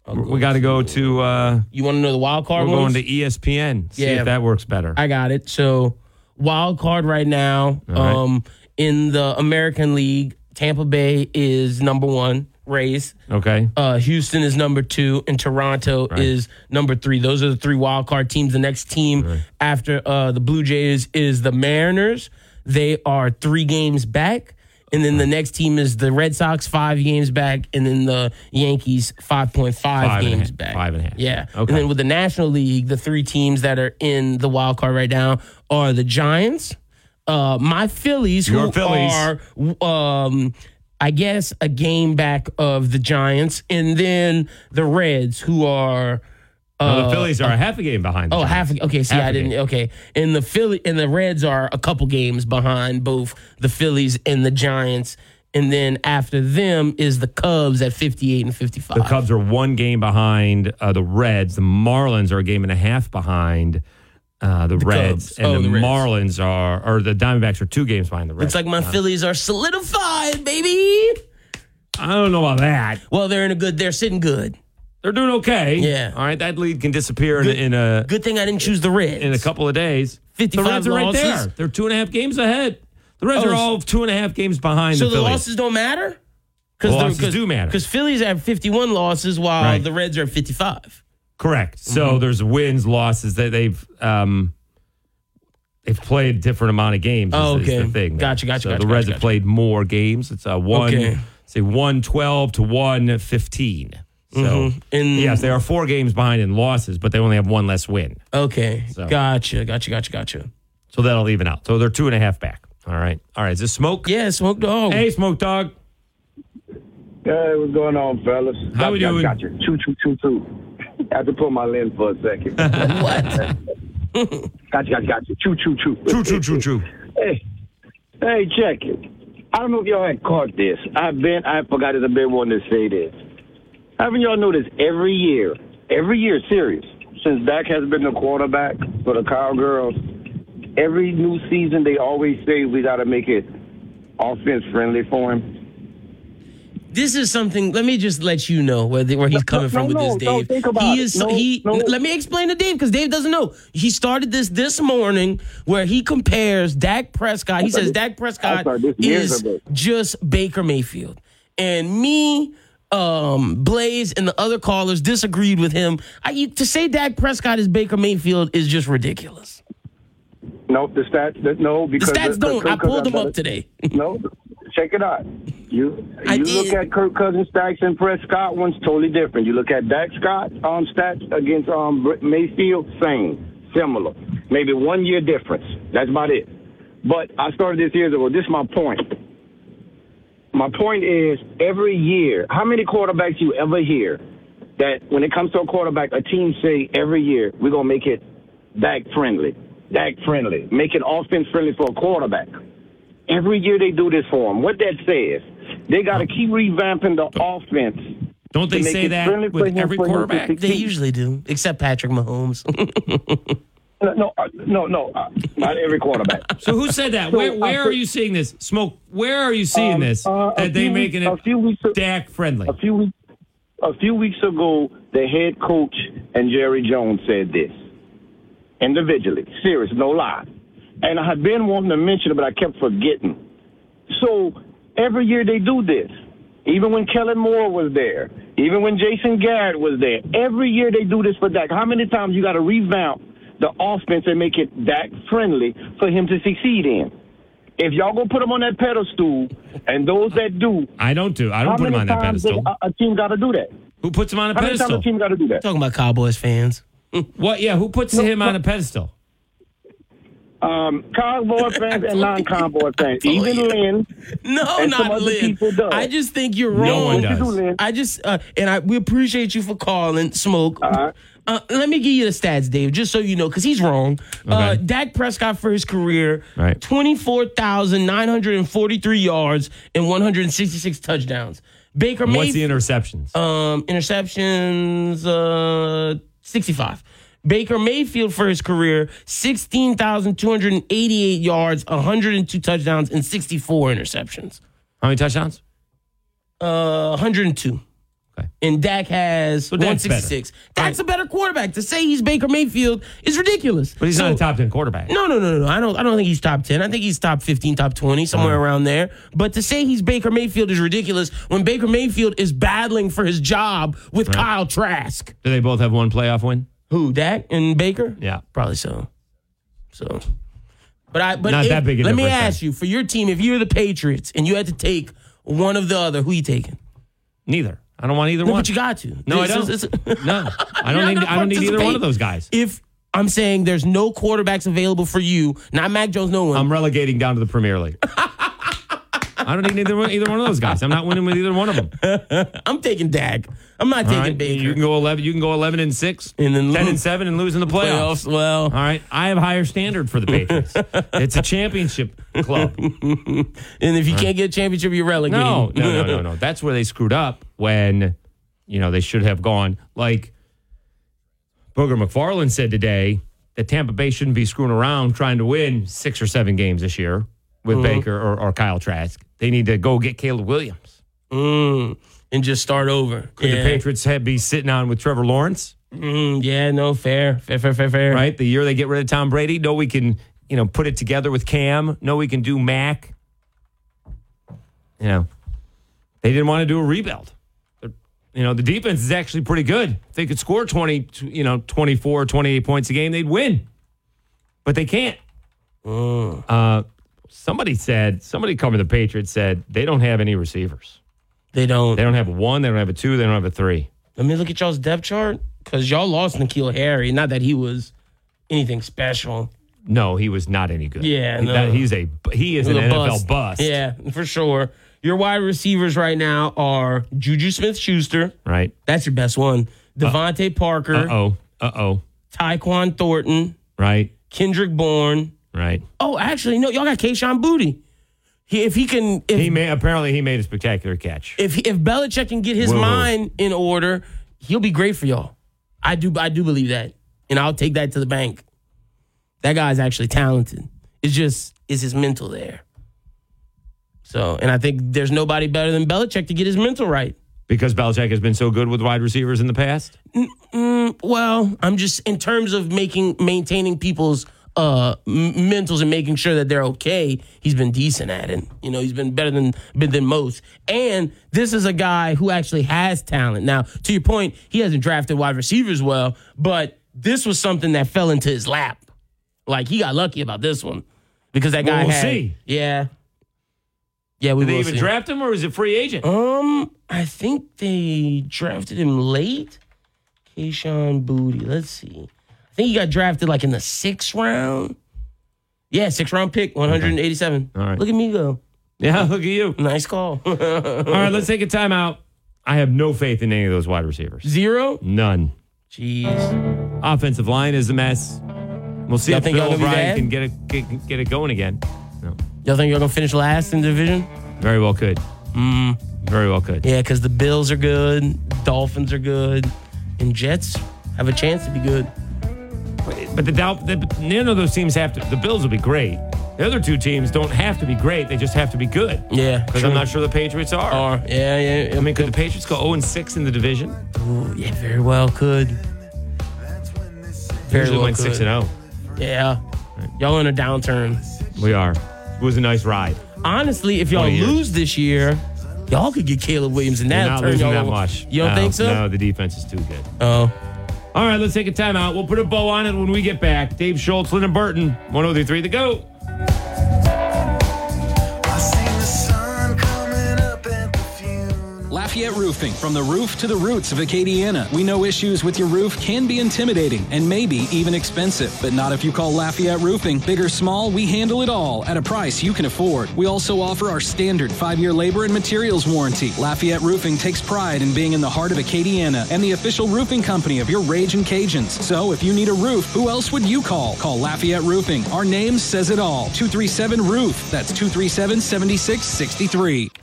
we got to go to. Uh, You want to know the wild card we're ones? going to ESPN. See Yeah. if that works better. I got it. So wild card right now. Right. Um, in the American League, Tampa Bay is number one. Rays. Okay. Uh, Houston is number two, and Toronto is number three. Those are the three wild card teams. The next team after uh, the Blue Jays is the Mariners. They are three games back. And then the next team is the Red Sox, five games back. And then the Yankees, 5.5 Five games half- back. five and a half. Yeah. Okay. And then with the National League, the three teams that are in the wild card right now are the Giants, uh, my Phillies, Your who Phillies. are, um, I guess, a game back of the Giants, and then the Reds, who are. No, Uh, the Phillies are a half a game behind. Oh, half. a- game Okay, see, Half I didn't. game. Okay, and the Philly and the Reds are a couple games behind both the Phillies and the Giants, and then after them is the Cubs at fifty-eight and fifty-five. The Cubs are one game behind uh, the Reds. The Marlins are a game and a half behind uh, the, Reds, Cubs. and Oh, the, the Reds. Marlins are, or the Diamondbacks are two games behind the Reds. Looks like my Uh, Phillies are solidified, baby. I don't know about that. Well, they're in a good. They're sitting good. They're doing okay. Yeah. All right, that lead can disappear in, in a Good thing I didn't choose the Reds. in a couple of days. The 55 Reds are right losses. there. They're two and a half games ahead. The Reds Oh, are all two and a half games behind so the the losses don't matter. The losses do matter. because Phillies have fifty-one losses while Right. the Reds are at fifty-five. Correct. So Mm-hmm. there's wins, losses that they've um, they've played different amount of games. is- Oh, is, okay. the thing. Gotcha, gotcha, So gotcha, the Reds gotcha, have played more games. It's a one, Okay. say one twelve to one fifteen. So Mhm. And- yes, they are four games behind in losses, but they only have one less win. Okay, So- gotcha, gotcha, gotcha, gotcha. So that'll even out. So they're two and a half back. All right. All right. Is this smoke? Yeah, smoke dog. Hey, smoke dog. Hey, what's going on, fellas? How we doing? Got you. Choo, choo, choo, choo. I had to pull my lens for a second. what? got you, got you, got you. Choo, choo, choo. True, true, true, true. Hey, hey, check it. I don't know if y'all had caught this. I've been, I forgot it. I've been wanting to say this. Haven't y'all noticed every year, every year, serious, since Dak has been the quarterback for the Cowgirls, every new season they always say we got to make it offense friendly for him. This is something. Let me just let you know where the, where he's coming from with no, this, no, Dave. think about he it. is No, he. no. Let me explain to Dave because Dave doesn't know. He started this this morning where he compares Dak Prescott. He says Dak Prescott is just Baker Mayfield, and me. Um, Blaze and the other callers disagreed with him. I, to say Dak Prescott is Baker Mayfield is just ridiculous. No, the stats. The, no, The because stats don't. I pulled them up today. No, check it out. You I you did. look at Kirk Cousins stats and Prescott one's totally different. You look at Dak Scott um, stats against um, Mayfield, same, similar. Maybe one year difference. That's about it. But I started this years ago. This is my point. My point is every year, how many quarterbacks you ever hear that when it comes to a quarterback, a team say every year we're gonna make it Dak friendly, Dak friendly, make it offense friendly for a quarterback. Every year they do this for them. What that says, they got to keep revamping the offense. Don't they make say it that with every for him to quarterback? They usually do, except Patrick Mahomes. No, no, uh, no, no, uh, not every quarterback. So who said that? So, Where uh, where so- are you seeing this? Smoke. Where are you seeing Um, this? uh, that they making weeks- it a few weeks Dak friendly. A few weeks, a few weeks ago, the head coach and Jerry Jones said this individually. Serious, no lie. And I had been wanting to mention it, but I kept forgetting. So every year they do this. Even when Kellen Moore was there, even when Jason Garrett was there, every year they do this for Dak. How many times you got to revamp the offense and make it Dak friendly for him to succeed in? If y'all gonna put him on that pedestal, and those that do, I don't do. I don't put him on that times pedestal. A, uh, a team got to do that. Who puts him on a How many times pedestal? a team got to do that? Talking about Cowboys fans. What? Yeah. Who puts him on a pedestal? Um, Cowboy fans and non-Cowboy fans, even Lynn. No, and some not other Lynn. people does. I just think you're No wrong. one does. I just uh, and I we appreciate you for calling, Smoke. Uh-huh. Uh, let me give you the stats, Dave, just so you know, because he's wrong. Uh, Dak Prescott for his career, Right. twenty-four thousand nine hundred and forty-three yards and one hundred and sixty-six touchdowns. Baker And What's the interceptions? um, interceptions, uh, sixty-five. Baker Mayfield for his career, sixteen thousand two hundred and eighty-eight yards, hundred and two touchdowns, and sixty-four interceptions. How many touchdowns? Uh, 102. Okay. And Dak has So Dak's 166. Dak's a better quarterback. To say he's Baker Mayfield is ridiculous. But he's So- not a top ten quarterback. No, no, no, no, no. I don't. I don't think he's top ten. I think he's top fifteen, top twenty, somewhere Uh-huh. around there. But to say he's Baker Mayfield is ridiculous when Baker Mayfield is battling for his job with Kyle Trask. Do they both have one playoff win? Who? Dak and Baker? Yeah. Probably so. So, but I. But Not if- that big a Let me then. ask you: for your team, if you're the Patriots and you had to take one of the other, who you taking? Neither. I don't want either No, one. but you got to. No, I don't. it's- no, I don't need. I don't need either one of those guys. If I'm saying there's no quarterbacks available for you, not Mac Jones, no one. I'm relegating down to the Premier League. I don't need either one, either one of those guys. I'm not winning with either one of them. I'm taking Dak. I'm not All taking right? Baker. You can go eleven. You can go eleven and six, And then ten lose. and seven, and lose in the playoffs. Playoffs, well. all right. I have higher standard for the Patriots. it's a championship club. and if you can't get a championship, you're relegated. No, no, no, no, no. That's where they screwed up when, you know, they should have gone. Like Booger McFarland said today that Tampa Bay shouldn't be screwing around trying to win six or seven games this year with Mhm. Baker or, or Kyle Trask. They need to go get Caleb Williams. Mm, and just start over. Could yeah. the Patriots have, be sitting on with Trevor Lawrence? Mm, yeah, no, fair, fair, fair, fair, fair. Right? The year they get rid of Tom Brady? No, we can, you know, put it together with Cam. No, we can do Mac. You know, they didn't want to do a rebuild. You know, the defense is actually pretty good. If they could score 20, you know, 24, 28 points a game, they'd win. But they can't. Uh, somebody said, somebody covering the Patriots said they don't have any receivers. They don't. They don't have a one, they don't have a two, they don't have a three. Let me look at y'all's depth chart because y'all lost N'Keal Harry. Not that he was anything special. No, he was not any good. Yeah, He- no. that- he's a he is an He a NFL bust. Yeah, for sure. Your wide receivers right now are Juju Smith Schuster. Right. That's your best one. DeVante Parker. Uh oh. Uh oh. Tyquan Thornton. Right. Kendrick Bourne. Right. Oh, actually, no, y'all got Kayshon Boutte. He, if he can, if He made apparently he made a spectacular catch. if if Belichick can get his Whoa. mind in order, he'll be great for y'all. I do I do believe that, and I'll take that to the bank. That guy's actually talented. It's just is his mental there. So, and I think there's nobody better than Belichick to get his mental right. Because Belichick has been so good with wide receivers in the past. Mm, well, I'm just in terms of making maintaining people's uh mentals and making sure that they're okay. He's been decent at it. You know, he's been better than been than most. And this is a guy who actually has talent. Now, to your point, he hasn't drafted wide receivers well, but this was something that fell into his lap. Like he got lucky about this one because that guy Well, we'll had. see. Yeah. Yeah, we Did they even see. draft him or is it free agent? Um, I think they drafted him late. Kayshon Boutte. Let's see. I think he got drafted like in the sixth round. Yeah, sixth round pick, 187. All right. Look at me go. Yeah, look at you. Nice call. All right, let's take a timeout. I have no faith in any of those wide receivers. Zero? None. Jeez. Offensive line is a mess. We'll see Y'all if think Bill y'all O'Brien can get it get, get it going again. No, Y'all think you're gonna finish last in the division? very well could. Mm. Very well could. Yeah, because the Bills are good, Dolphins are good, and Jets have a chance to be good. But the doubt, the, none of those teams have to. The Bills will be great. The other two teams don't have to be great. They just have to be good. Yeah, Because I'm not sure the Patriots are. Are yeah, yeah. yeah. I mean, could the Patriots go 0 6 in the division? Ooh, yeah, very well could. Very Usually well went 6 could. and 0. Yeah, y'all in a downturn. We are. It was a nice ride. Honestly, if y'all 20 years. lose this year, y'all could get Caleb Williams and that not turn losing y'all that much. You don't No, think so? No, the defense is too good. Oh. All right, let's take a timeout. We'll put a bow on it when we get back. Dave Schultz, Lyndon Burton, 1033 The Go. Lafayette Roofing, from the roof to the roots of Acadiana. We know issues with your roof can be intimidating and maybe even expensive, but not if you call Lafayette Roofing. Big or small, we handle it all at a price you can afford. We also offer our standard five year labor and materials warranty. Lafayette Roofing takes pride in being in the heart of Acadiana and the official roofing company of your Ragin' Cajuns. So if you need a roof, who else would you call? Call Lafayette Roofing. Our name says it all 237 Roof. That's 237 7663.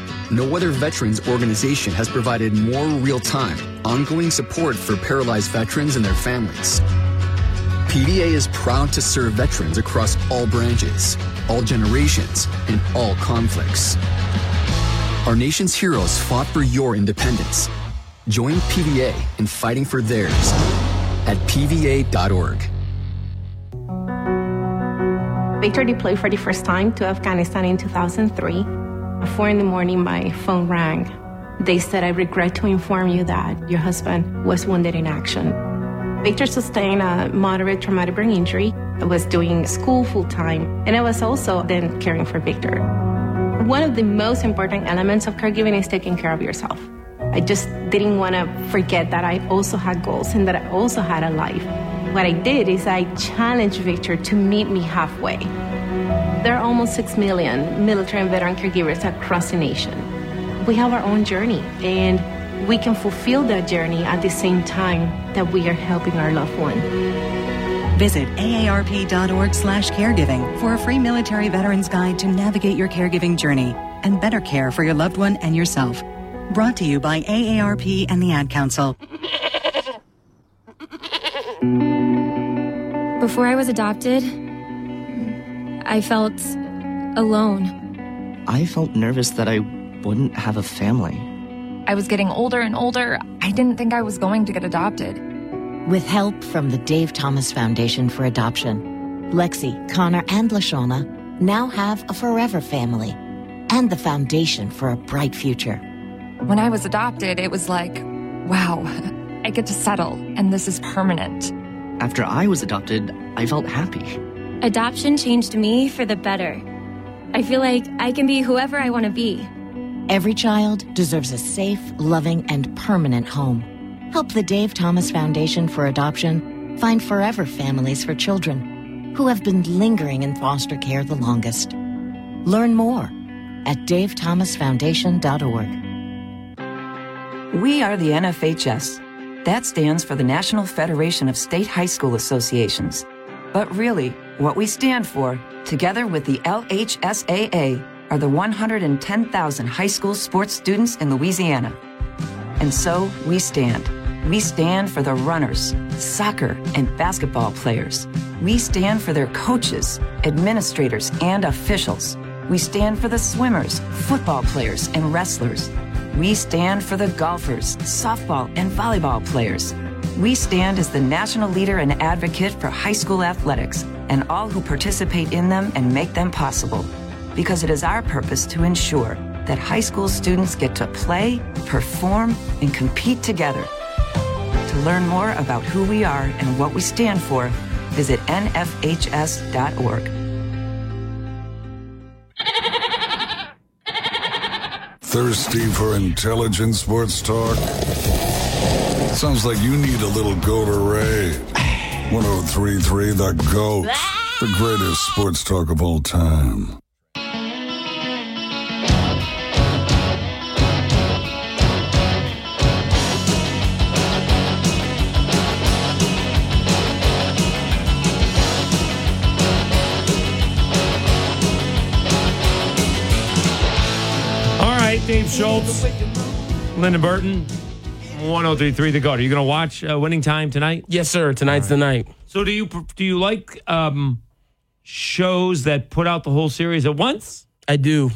no other veterans organization has provided more real time, ongoing support for paralyzed veterans and their families. PVA is proud to serve veterans across all branches, all generations, and all conflicts. Our nation's heroes fought for your independence. Join PVA in fighting for theirs at PVA.org. Victor deployed for the first time to Afghanistan in 2003. 4 in the morning, my phone rang. They said, I regret to inform you that your husband was wounded in action. Victor sustained a moderate traumatic brain injury. I was doing school full time, and I was also then caring for Victor. One of the most important elements of caregiving is taking care of yourself. I just didn't want to forget that I also had goals and that I also had a life. What I did is I challenged Victor to meet me halfway. There are almost 6 million military and veteran caregivers across the nation. We have our own journey, and we can fulfill that journey at the same time that we are helping our loved one. Visit aarp.org slash caregiving for a free military veterans guide to navigate your caregiving journey and better care for your loved one and yourself. Brought to you by AARP and the Ad Council. Before I was adopted, I felt alone. I felt nervous that I wouldn't have a family. I was getting older and older. I didn't think I was going to get adopted. With help from the Dave Thomas Foundation for Adoption, Lexi, Connor, and Lashawna now have a forever family and the foundation for a bright future. When I was adopted, it was like, wow, I get to settle, and this is permanent. After I was adopted, I felt happy. Adoption changed me for the better. I feel like I can be whoever I want to be. Every child deserves a safe, loving, and permanent home. Help the Dave Thomas Foundation for Adoption find forever families for children who have been lingering in foster care the longest. Learn more at davethomasfoundation.org. We are the NFHS. That stands for the National Federation of State High School Associations. But really, what we stand for, together with the LHSAA, are the 110,000 high school sports students in Louisiana. And so we stand. We stand for the runners, soccer, and basketball players. We stand for their coaches, administrators, and officials. We stand for the swimmers, football players, and wrestlers. We stand for the golfers, softball, and volleyball players. We stand as the national leader and advocate for high school athletics and all who participate in them and make them possible. Because it is our purpose to ensure that high school students get to play, perform, and compete together. To learn more about who we are and what we stand for, visit nfhs.org. Thirsty for intelligent sports talk? Sounds like you need a little go to Ray. 1033 The GOAT, the greatest sports talk of all time. All right, Dave Schultz, Lyndon Burton, 1033 The GOAT. Are you going to watch uh, Winning Time tonight? Yes, sir. Tonight's the night. So do you do you like um, shows that put out the whole series at once? I do.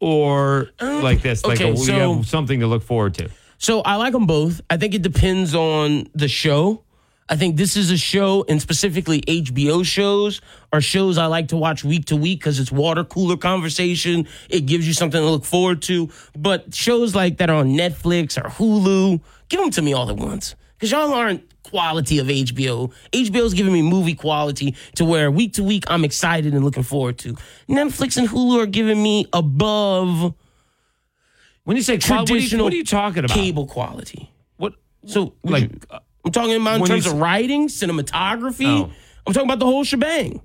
Or like this, like okay, a, so- have something to look forward to. So I like them both. I think it depends on the show. I think this is a show, and specifically HBO shows are shows I like to watch week to week because it's water cooler conversation. It gives you something to look forward to. But shows like that are on Netflix or Hulu, give them to me all at once because y'all aren't quality of HBO. HBO's giving me movie quality to where week to week I'm excited and looking forward to. Netflix and Hulu are giving me above. When you say qual- what are you- traditional, what are you talking about? Cable quality. What? So Like, like, uh, I'm talking about in when terms s- of writing, cinematography. Oh. I'm talking about the whole shebang.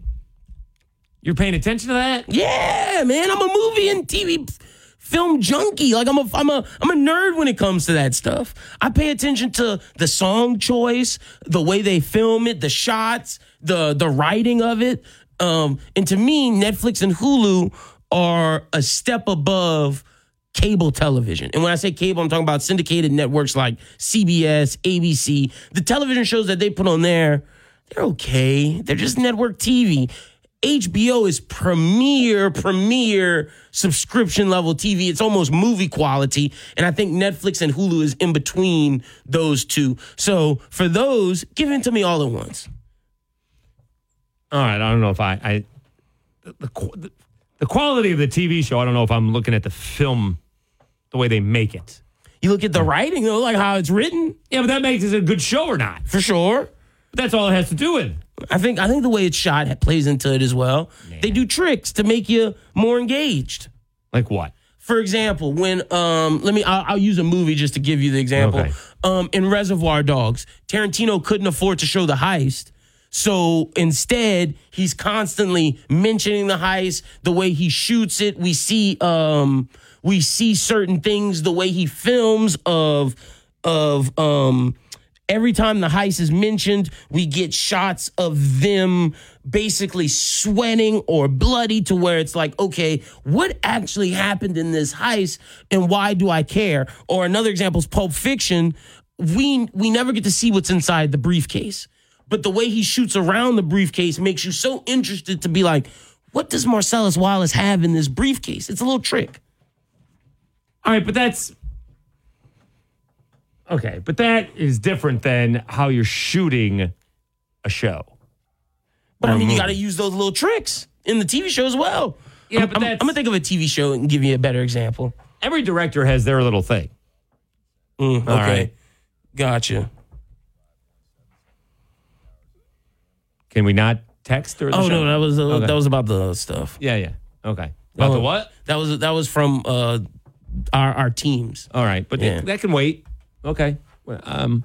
You're paying attention to that? Yeah, man. I'm a movie and TV film junkie. Like I'm a I'm a I'm a nerd when it comes to that stuff. I pay attention to the song choice, the way they film it, the shots, the the writing of it. Um, and to me, Netflix and Hulu are a step above cable television. And when I say cable, I'm talking about syndicated networks like CBS, ABC. The television shows that they put on there, they're okay. They're just network TV. HBO is premier, premier subscription level TV. It's almost movie quality. And I think Netflix and Hulu is in between those two. So for those, give it to me all at once. All right, I don't know if I, I the, the, the, the quality of the TV show. I don't know if I'm looking at the film, the way they make it. You look at the writing, though, like how it's written. Yeah, but that makes it a good show or not. For sure. But that's all it has to do with. I think I think the way it's shot plays into it as well. They do tricks to make you more engaged. Like what? For example, when um, let me I'll, I'll use a movie just to give you the example. Okay. Um, in Reservoir Dogs, Tarantino couldn't afford to show the heist. So instead, he's constantly mentioning the heist, the way he shoots it. We see um we see certain things, the way he films of of um every time the heist is mentioned, we get shots of them basically sweating or bloody to where it's like, okay, what actually happened in this heist and why do I care? Or another example is Pulp Fiction. We we never get to see what's inside the briefcase. But the way he shoots around the briefcase makes you so interested to be like, what does Marcellus Wallace have in this briefcase? It's a little trick. All right, but that's okay. But that is different than how you're shooting a show. But I mean, you got to use those little tricks in the TV show as well. Yeah, I'm, but I'm, I'm gonna think of a TV show and give you a better example. Every director has their little thing. Mm, okay, All right. gotcha. Can we not text or? The Oh show? no, that was uh, Okay. that was about the stuff. Yeah, yeah. Okay. About the Oh, what? That was that was from uh, our our teams. All right, but Yeah. that, that can wait. Okay. Well, Um.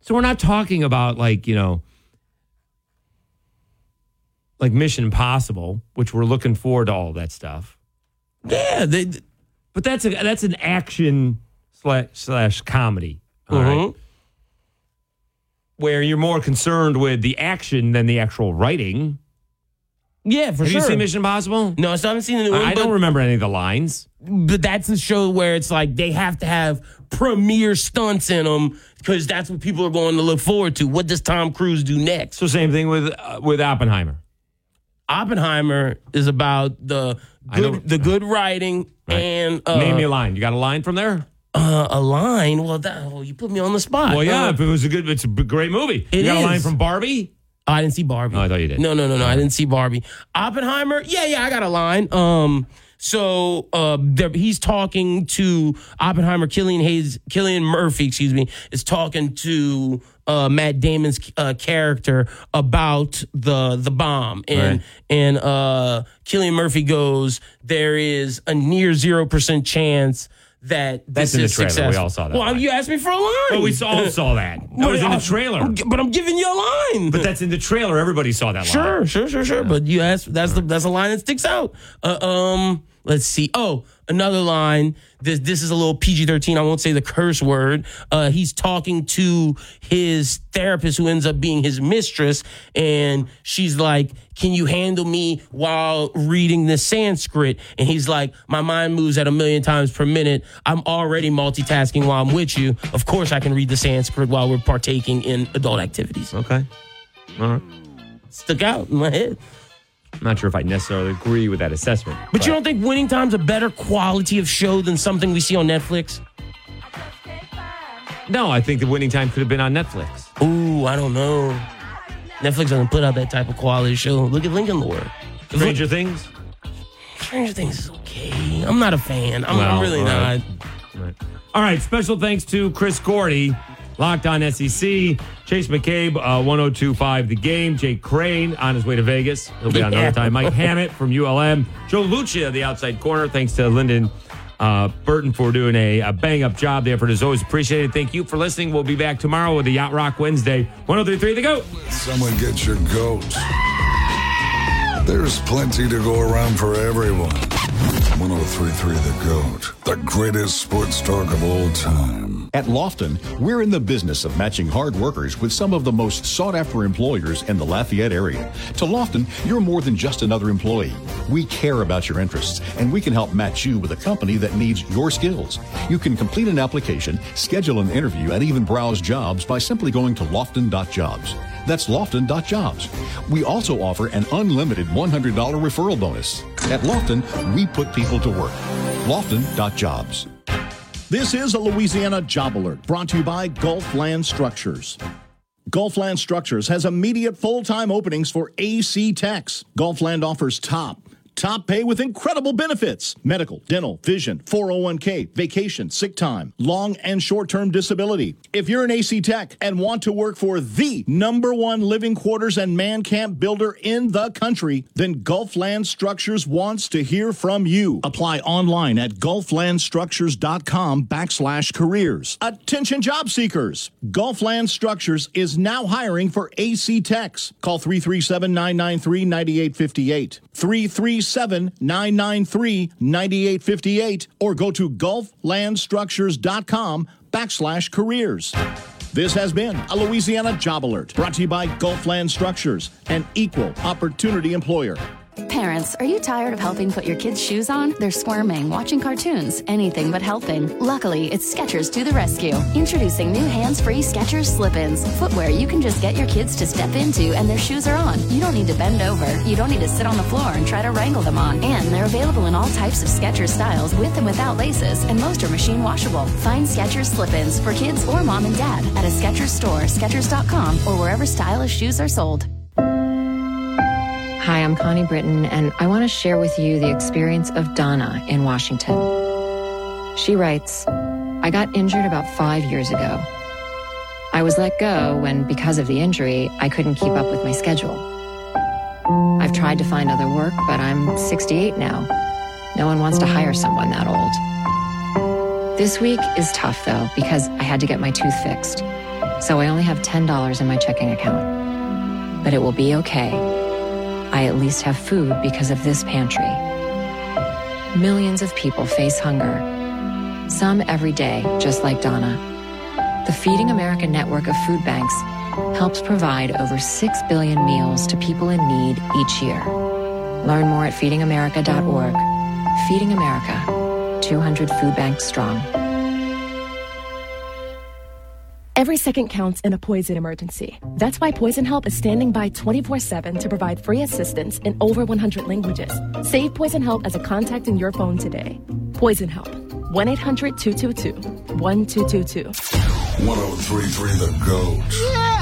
So we're not talking about like you know like Mission Impossible, which we're looking forward to all that stuff. Yeah, they, but that's a that's an action slash, slash comedy. all right? Where you're more concerned with the action than the actual writing. Yeah, for sure. Have sure. you seen Mission Impossible? No, so I haven't seen the new one. I, but- don't remember any of the lines. but that's a show where it's like they have to have premier stunts in them because that's what people are going to look forward to. What does Tom Cruise do next? So same thing with uh, with Oppenheimer. Oppenheimer is about the good, the good writing and uh, Name me a line. You got a line from there? Uh, a line. Well, that, well, you put me on the spot. Well, yeah. Uh, if it was a good, it's a great movie. It you got a line from Barbie? I didn't see Barbie. Oh, I thought you did. No, no, no, no. I didn't see Barbie. Oppenheimer. Yeah, yeah. I got a line. Um. So uh, there, he's talking to Oppenheimer. Killian Hayes, Cillian Murphy, excuse me, is talking to uh, Matt Damon's uh, character about the the bomb, and Right. and uh, Cillian Murphy goes, "There is a near zero percent chance." That That's this in the is trailer. We all saw that Well, line. you asked me for a line. Well, we all saw that. That was in the trailer. But I'm giving you a line. But that's in the trailer. Everybody saw that line. Sure, sure, sure, sure. But you asked that's the that's a line that sticks out. Uh, um, let's see. Oh, another line. This this is a little PG thirteen. I won't say the curse word. Uh, he's talking to his therapist who ends up being his mistress, and she's like, "Can you handle me while reading the Sanskrit?" And he's like, "My mind moves at a million times per minute. I'm already multitasking while I'm with you. Of course, I can read the Sanskrit while we're partaking in adult activities." Okay. All right. Stuck out in my head. I'm not sure if I necessarily agree with that assessment. But you don't think Winning Time's a better quality of show than something we see on Netflix? No, I think the winning time could have been on Netflix. Ooh, I don't know. Netflix doesn't put out that type of quality show. Look at Lincoln Lawyer. Stranger Things? Stranger Things is okay. I'm not a fan. I'm, I'm really all right. not. Right. All right. Special thanks to Chris Gordy, Locked On SEC, Chase McCabe, uh, 1025 The Game, Jake Crane on his way to Vegas. He'll be on Yeah. another time. Mike Hammett from ULM, Joe Lucia, the outside corner. Thanks to Lyndon uh, Burton for doing a, a bang up job. The effort is always appreciated. Thank you for listening. We'll be back tomorrow with the Yacht Rock Wednesday. 1033 The Goat. Someone get your goat. There's plenty to go around for everyone. 1033 The Goat, the greatest sports talk of all time. At Lofton, we're in the business of matching hard workers with some of the most sought after employers in the Lafayette area. To Lofton, you're more than just another employee. We care about your interests, and we can help match you with a company that needs your skills. You can complete an application, schedule an interview, and even browse jobs by simply going to lofton.jobs. That's lofton.jobs. We also offer an unlimited $100 referral bonus. At Lofton, we put people to work. Lofton.jobs. This is a Louisiana Job Alert brought to you by Gulfland Structures. Gulfland Structures has immediate full time openings for AC techs. Gulfland offers top, top pay with incredible benefits medical, dental, vision, 401k, vacation, sick time, long and short term disability. If you're an AC tech and want to work for the number one living quarters and man camp builder in the country, then Gulfland Structures wants to hear from you. Apply online at gulflandstructures.com backslash careers. Attention job seekers. Gulfland Structures is now hiring for AC techs. Call 337-993-9858. 337-993-9858 or go to gulflandstructures.com backslash careers. This has been a Louisiana Job Alert brought to you by Gulfland Structures, an equal opportunity employer. Parents, are you tired of helping put your kids' shoes on? They're squirming, watching cartoons, anything but helping. Luckily, it's Skechers to the rescue. Introducing new hands-free Skechers slip-ins, footwear you can just get your kids to step into and their shoes are on. You don't need to bend over. You don't need to sit on the floor and try to wrangle them on. And they're available in all types of Skechers styles with and without laces, and most are machine washable. Find Skechers slip-ins for kids or mom and dad at a Skechers store, Skechers.com, or wherever stylish shoes are sold. Hi, I'm Connie Britton, and I want to share with you the experience of Donna in Washington. She writes I got injured about five years ago. I was let go when, because of the injury, I couldn't keep up with my schedule. I've tried to find other work, but I'm 68 now. No one wants to hire someone that old. This week is tough, though, because I had to get my tooth fixed. So I only have $10 in my checking account. But it will be okay. I at least have food because of this pantry. Millions of people face hunger, some every day, just like Donna. The Feeding America network of food banks helps provide over 6 billion meals to people in need each year. Learn more at feedingamerica.org. Feeding America, 200 food banks strong. Every second counts in a poison emergency. That's why Poison Help is standing by 24 7 to provide free assistance in over 100 languages. Save Poison Help as a contact in your phone today. Poison Help, 1 800 222 1222. 1033 The Goat.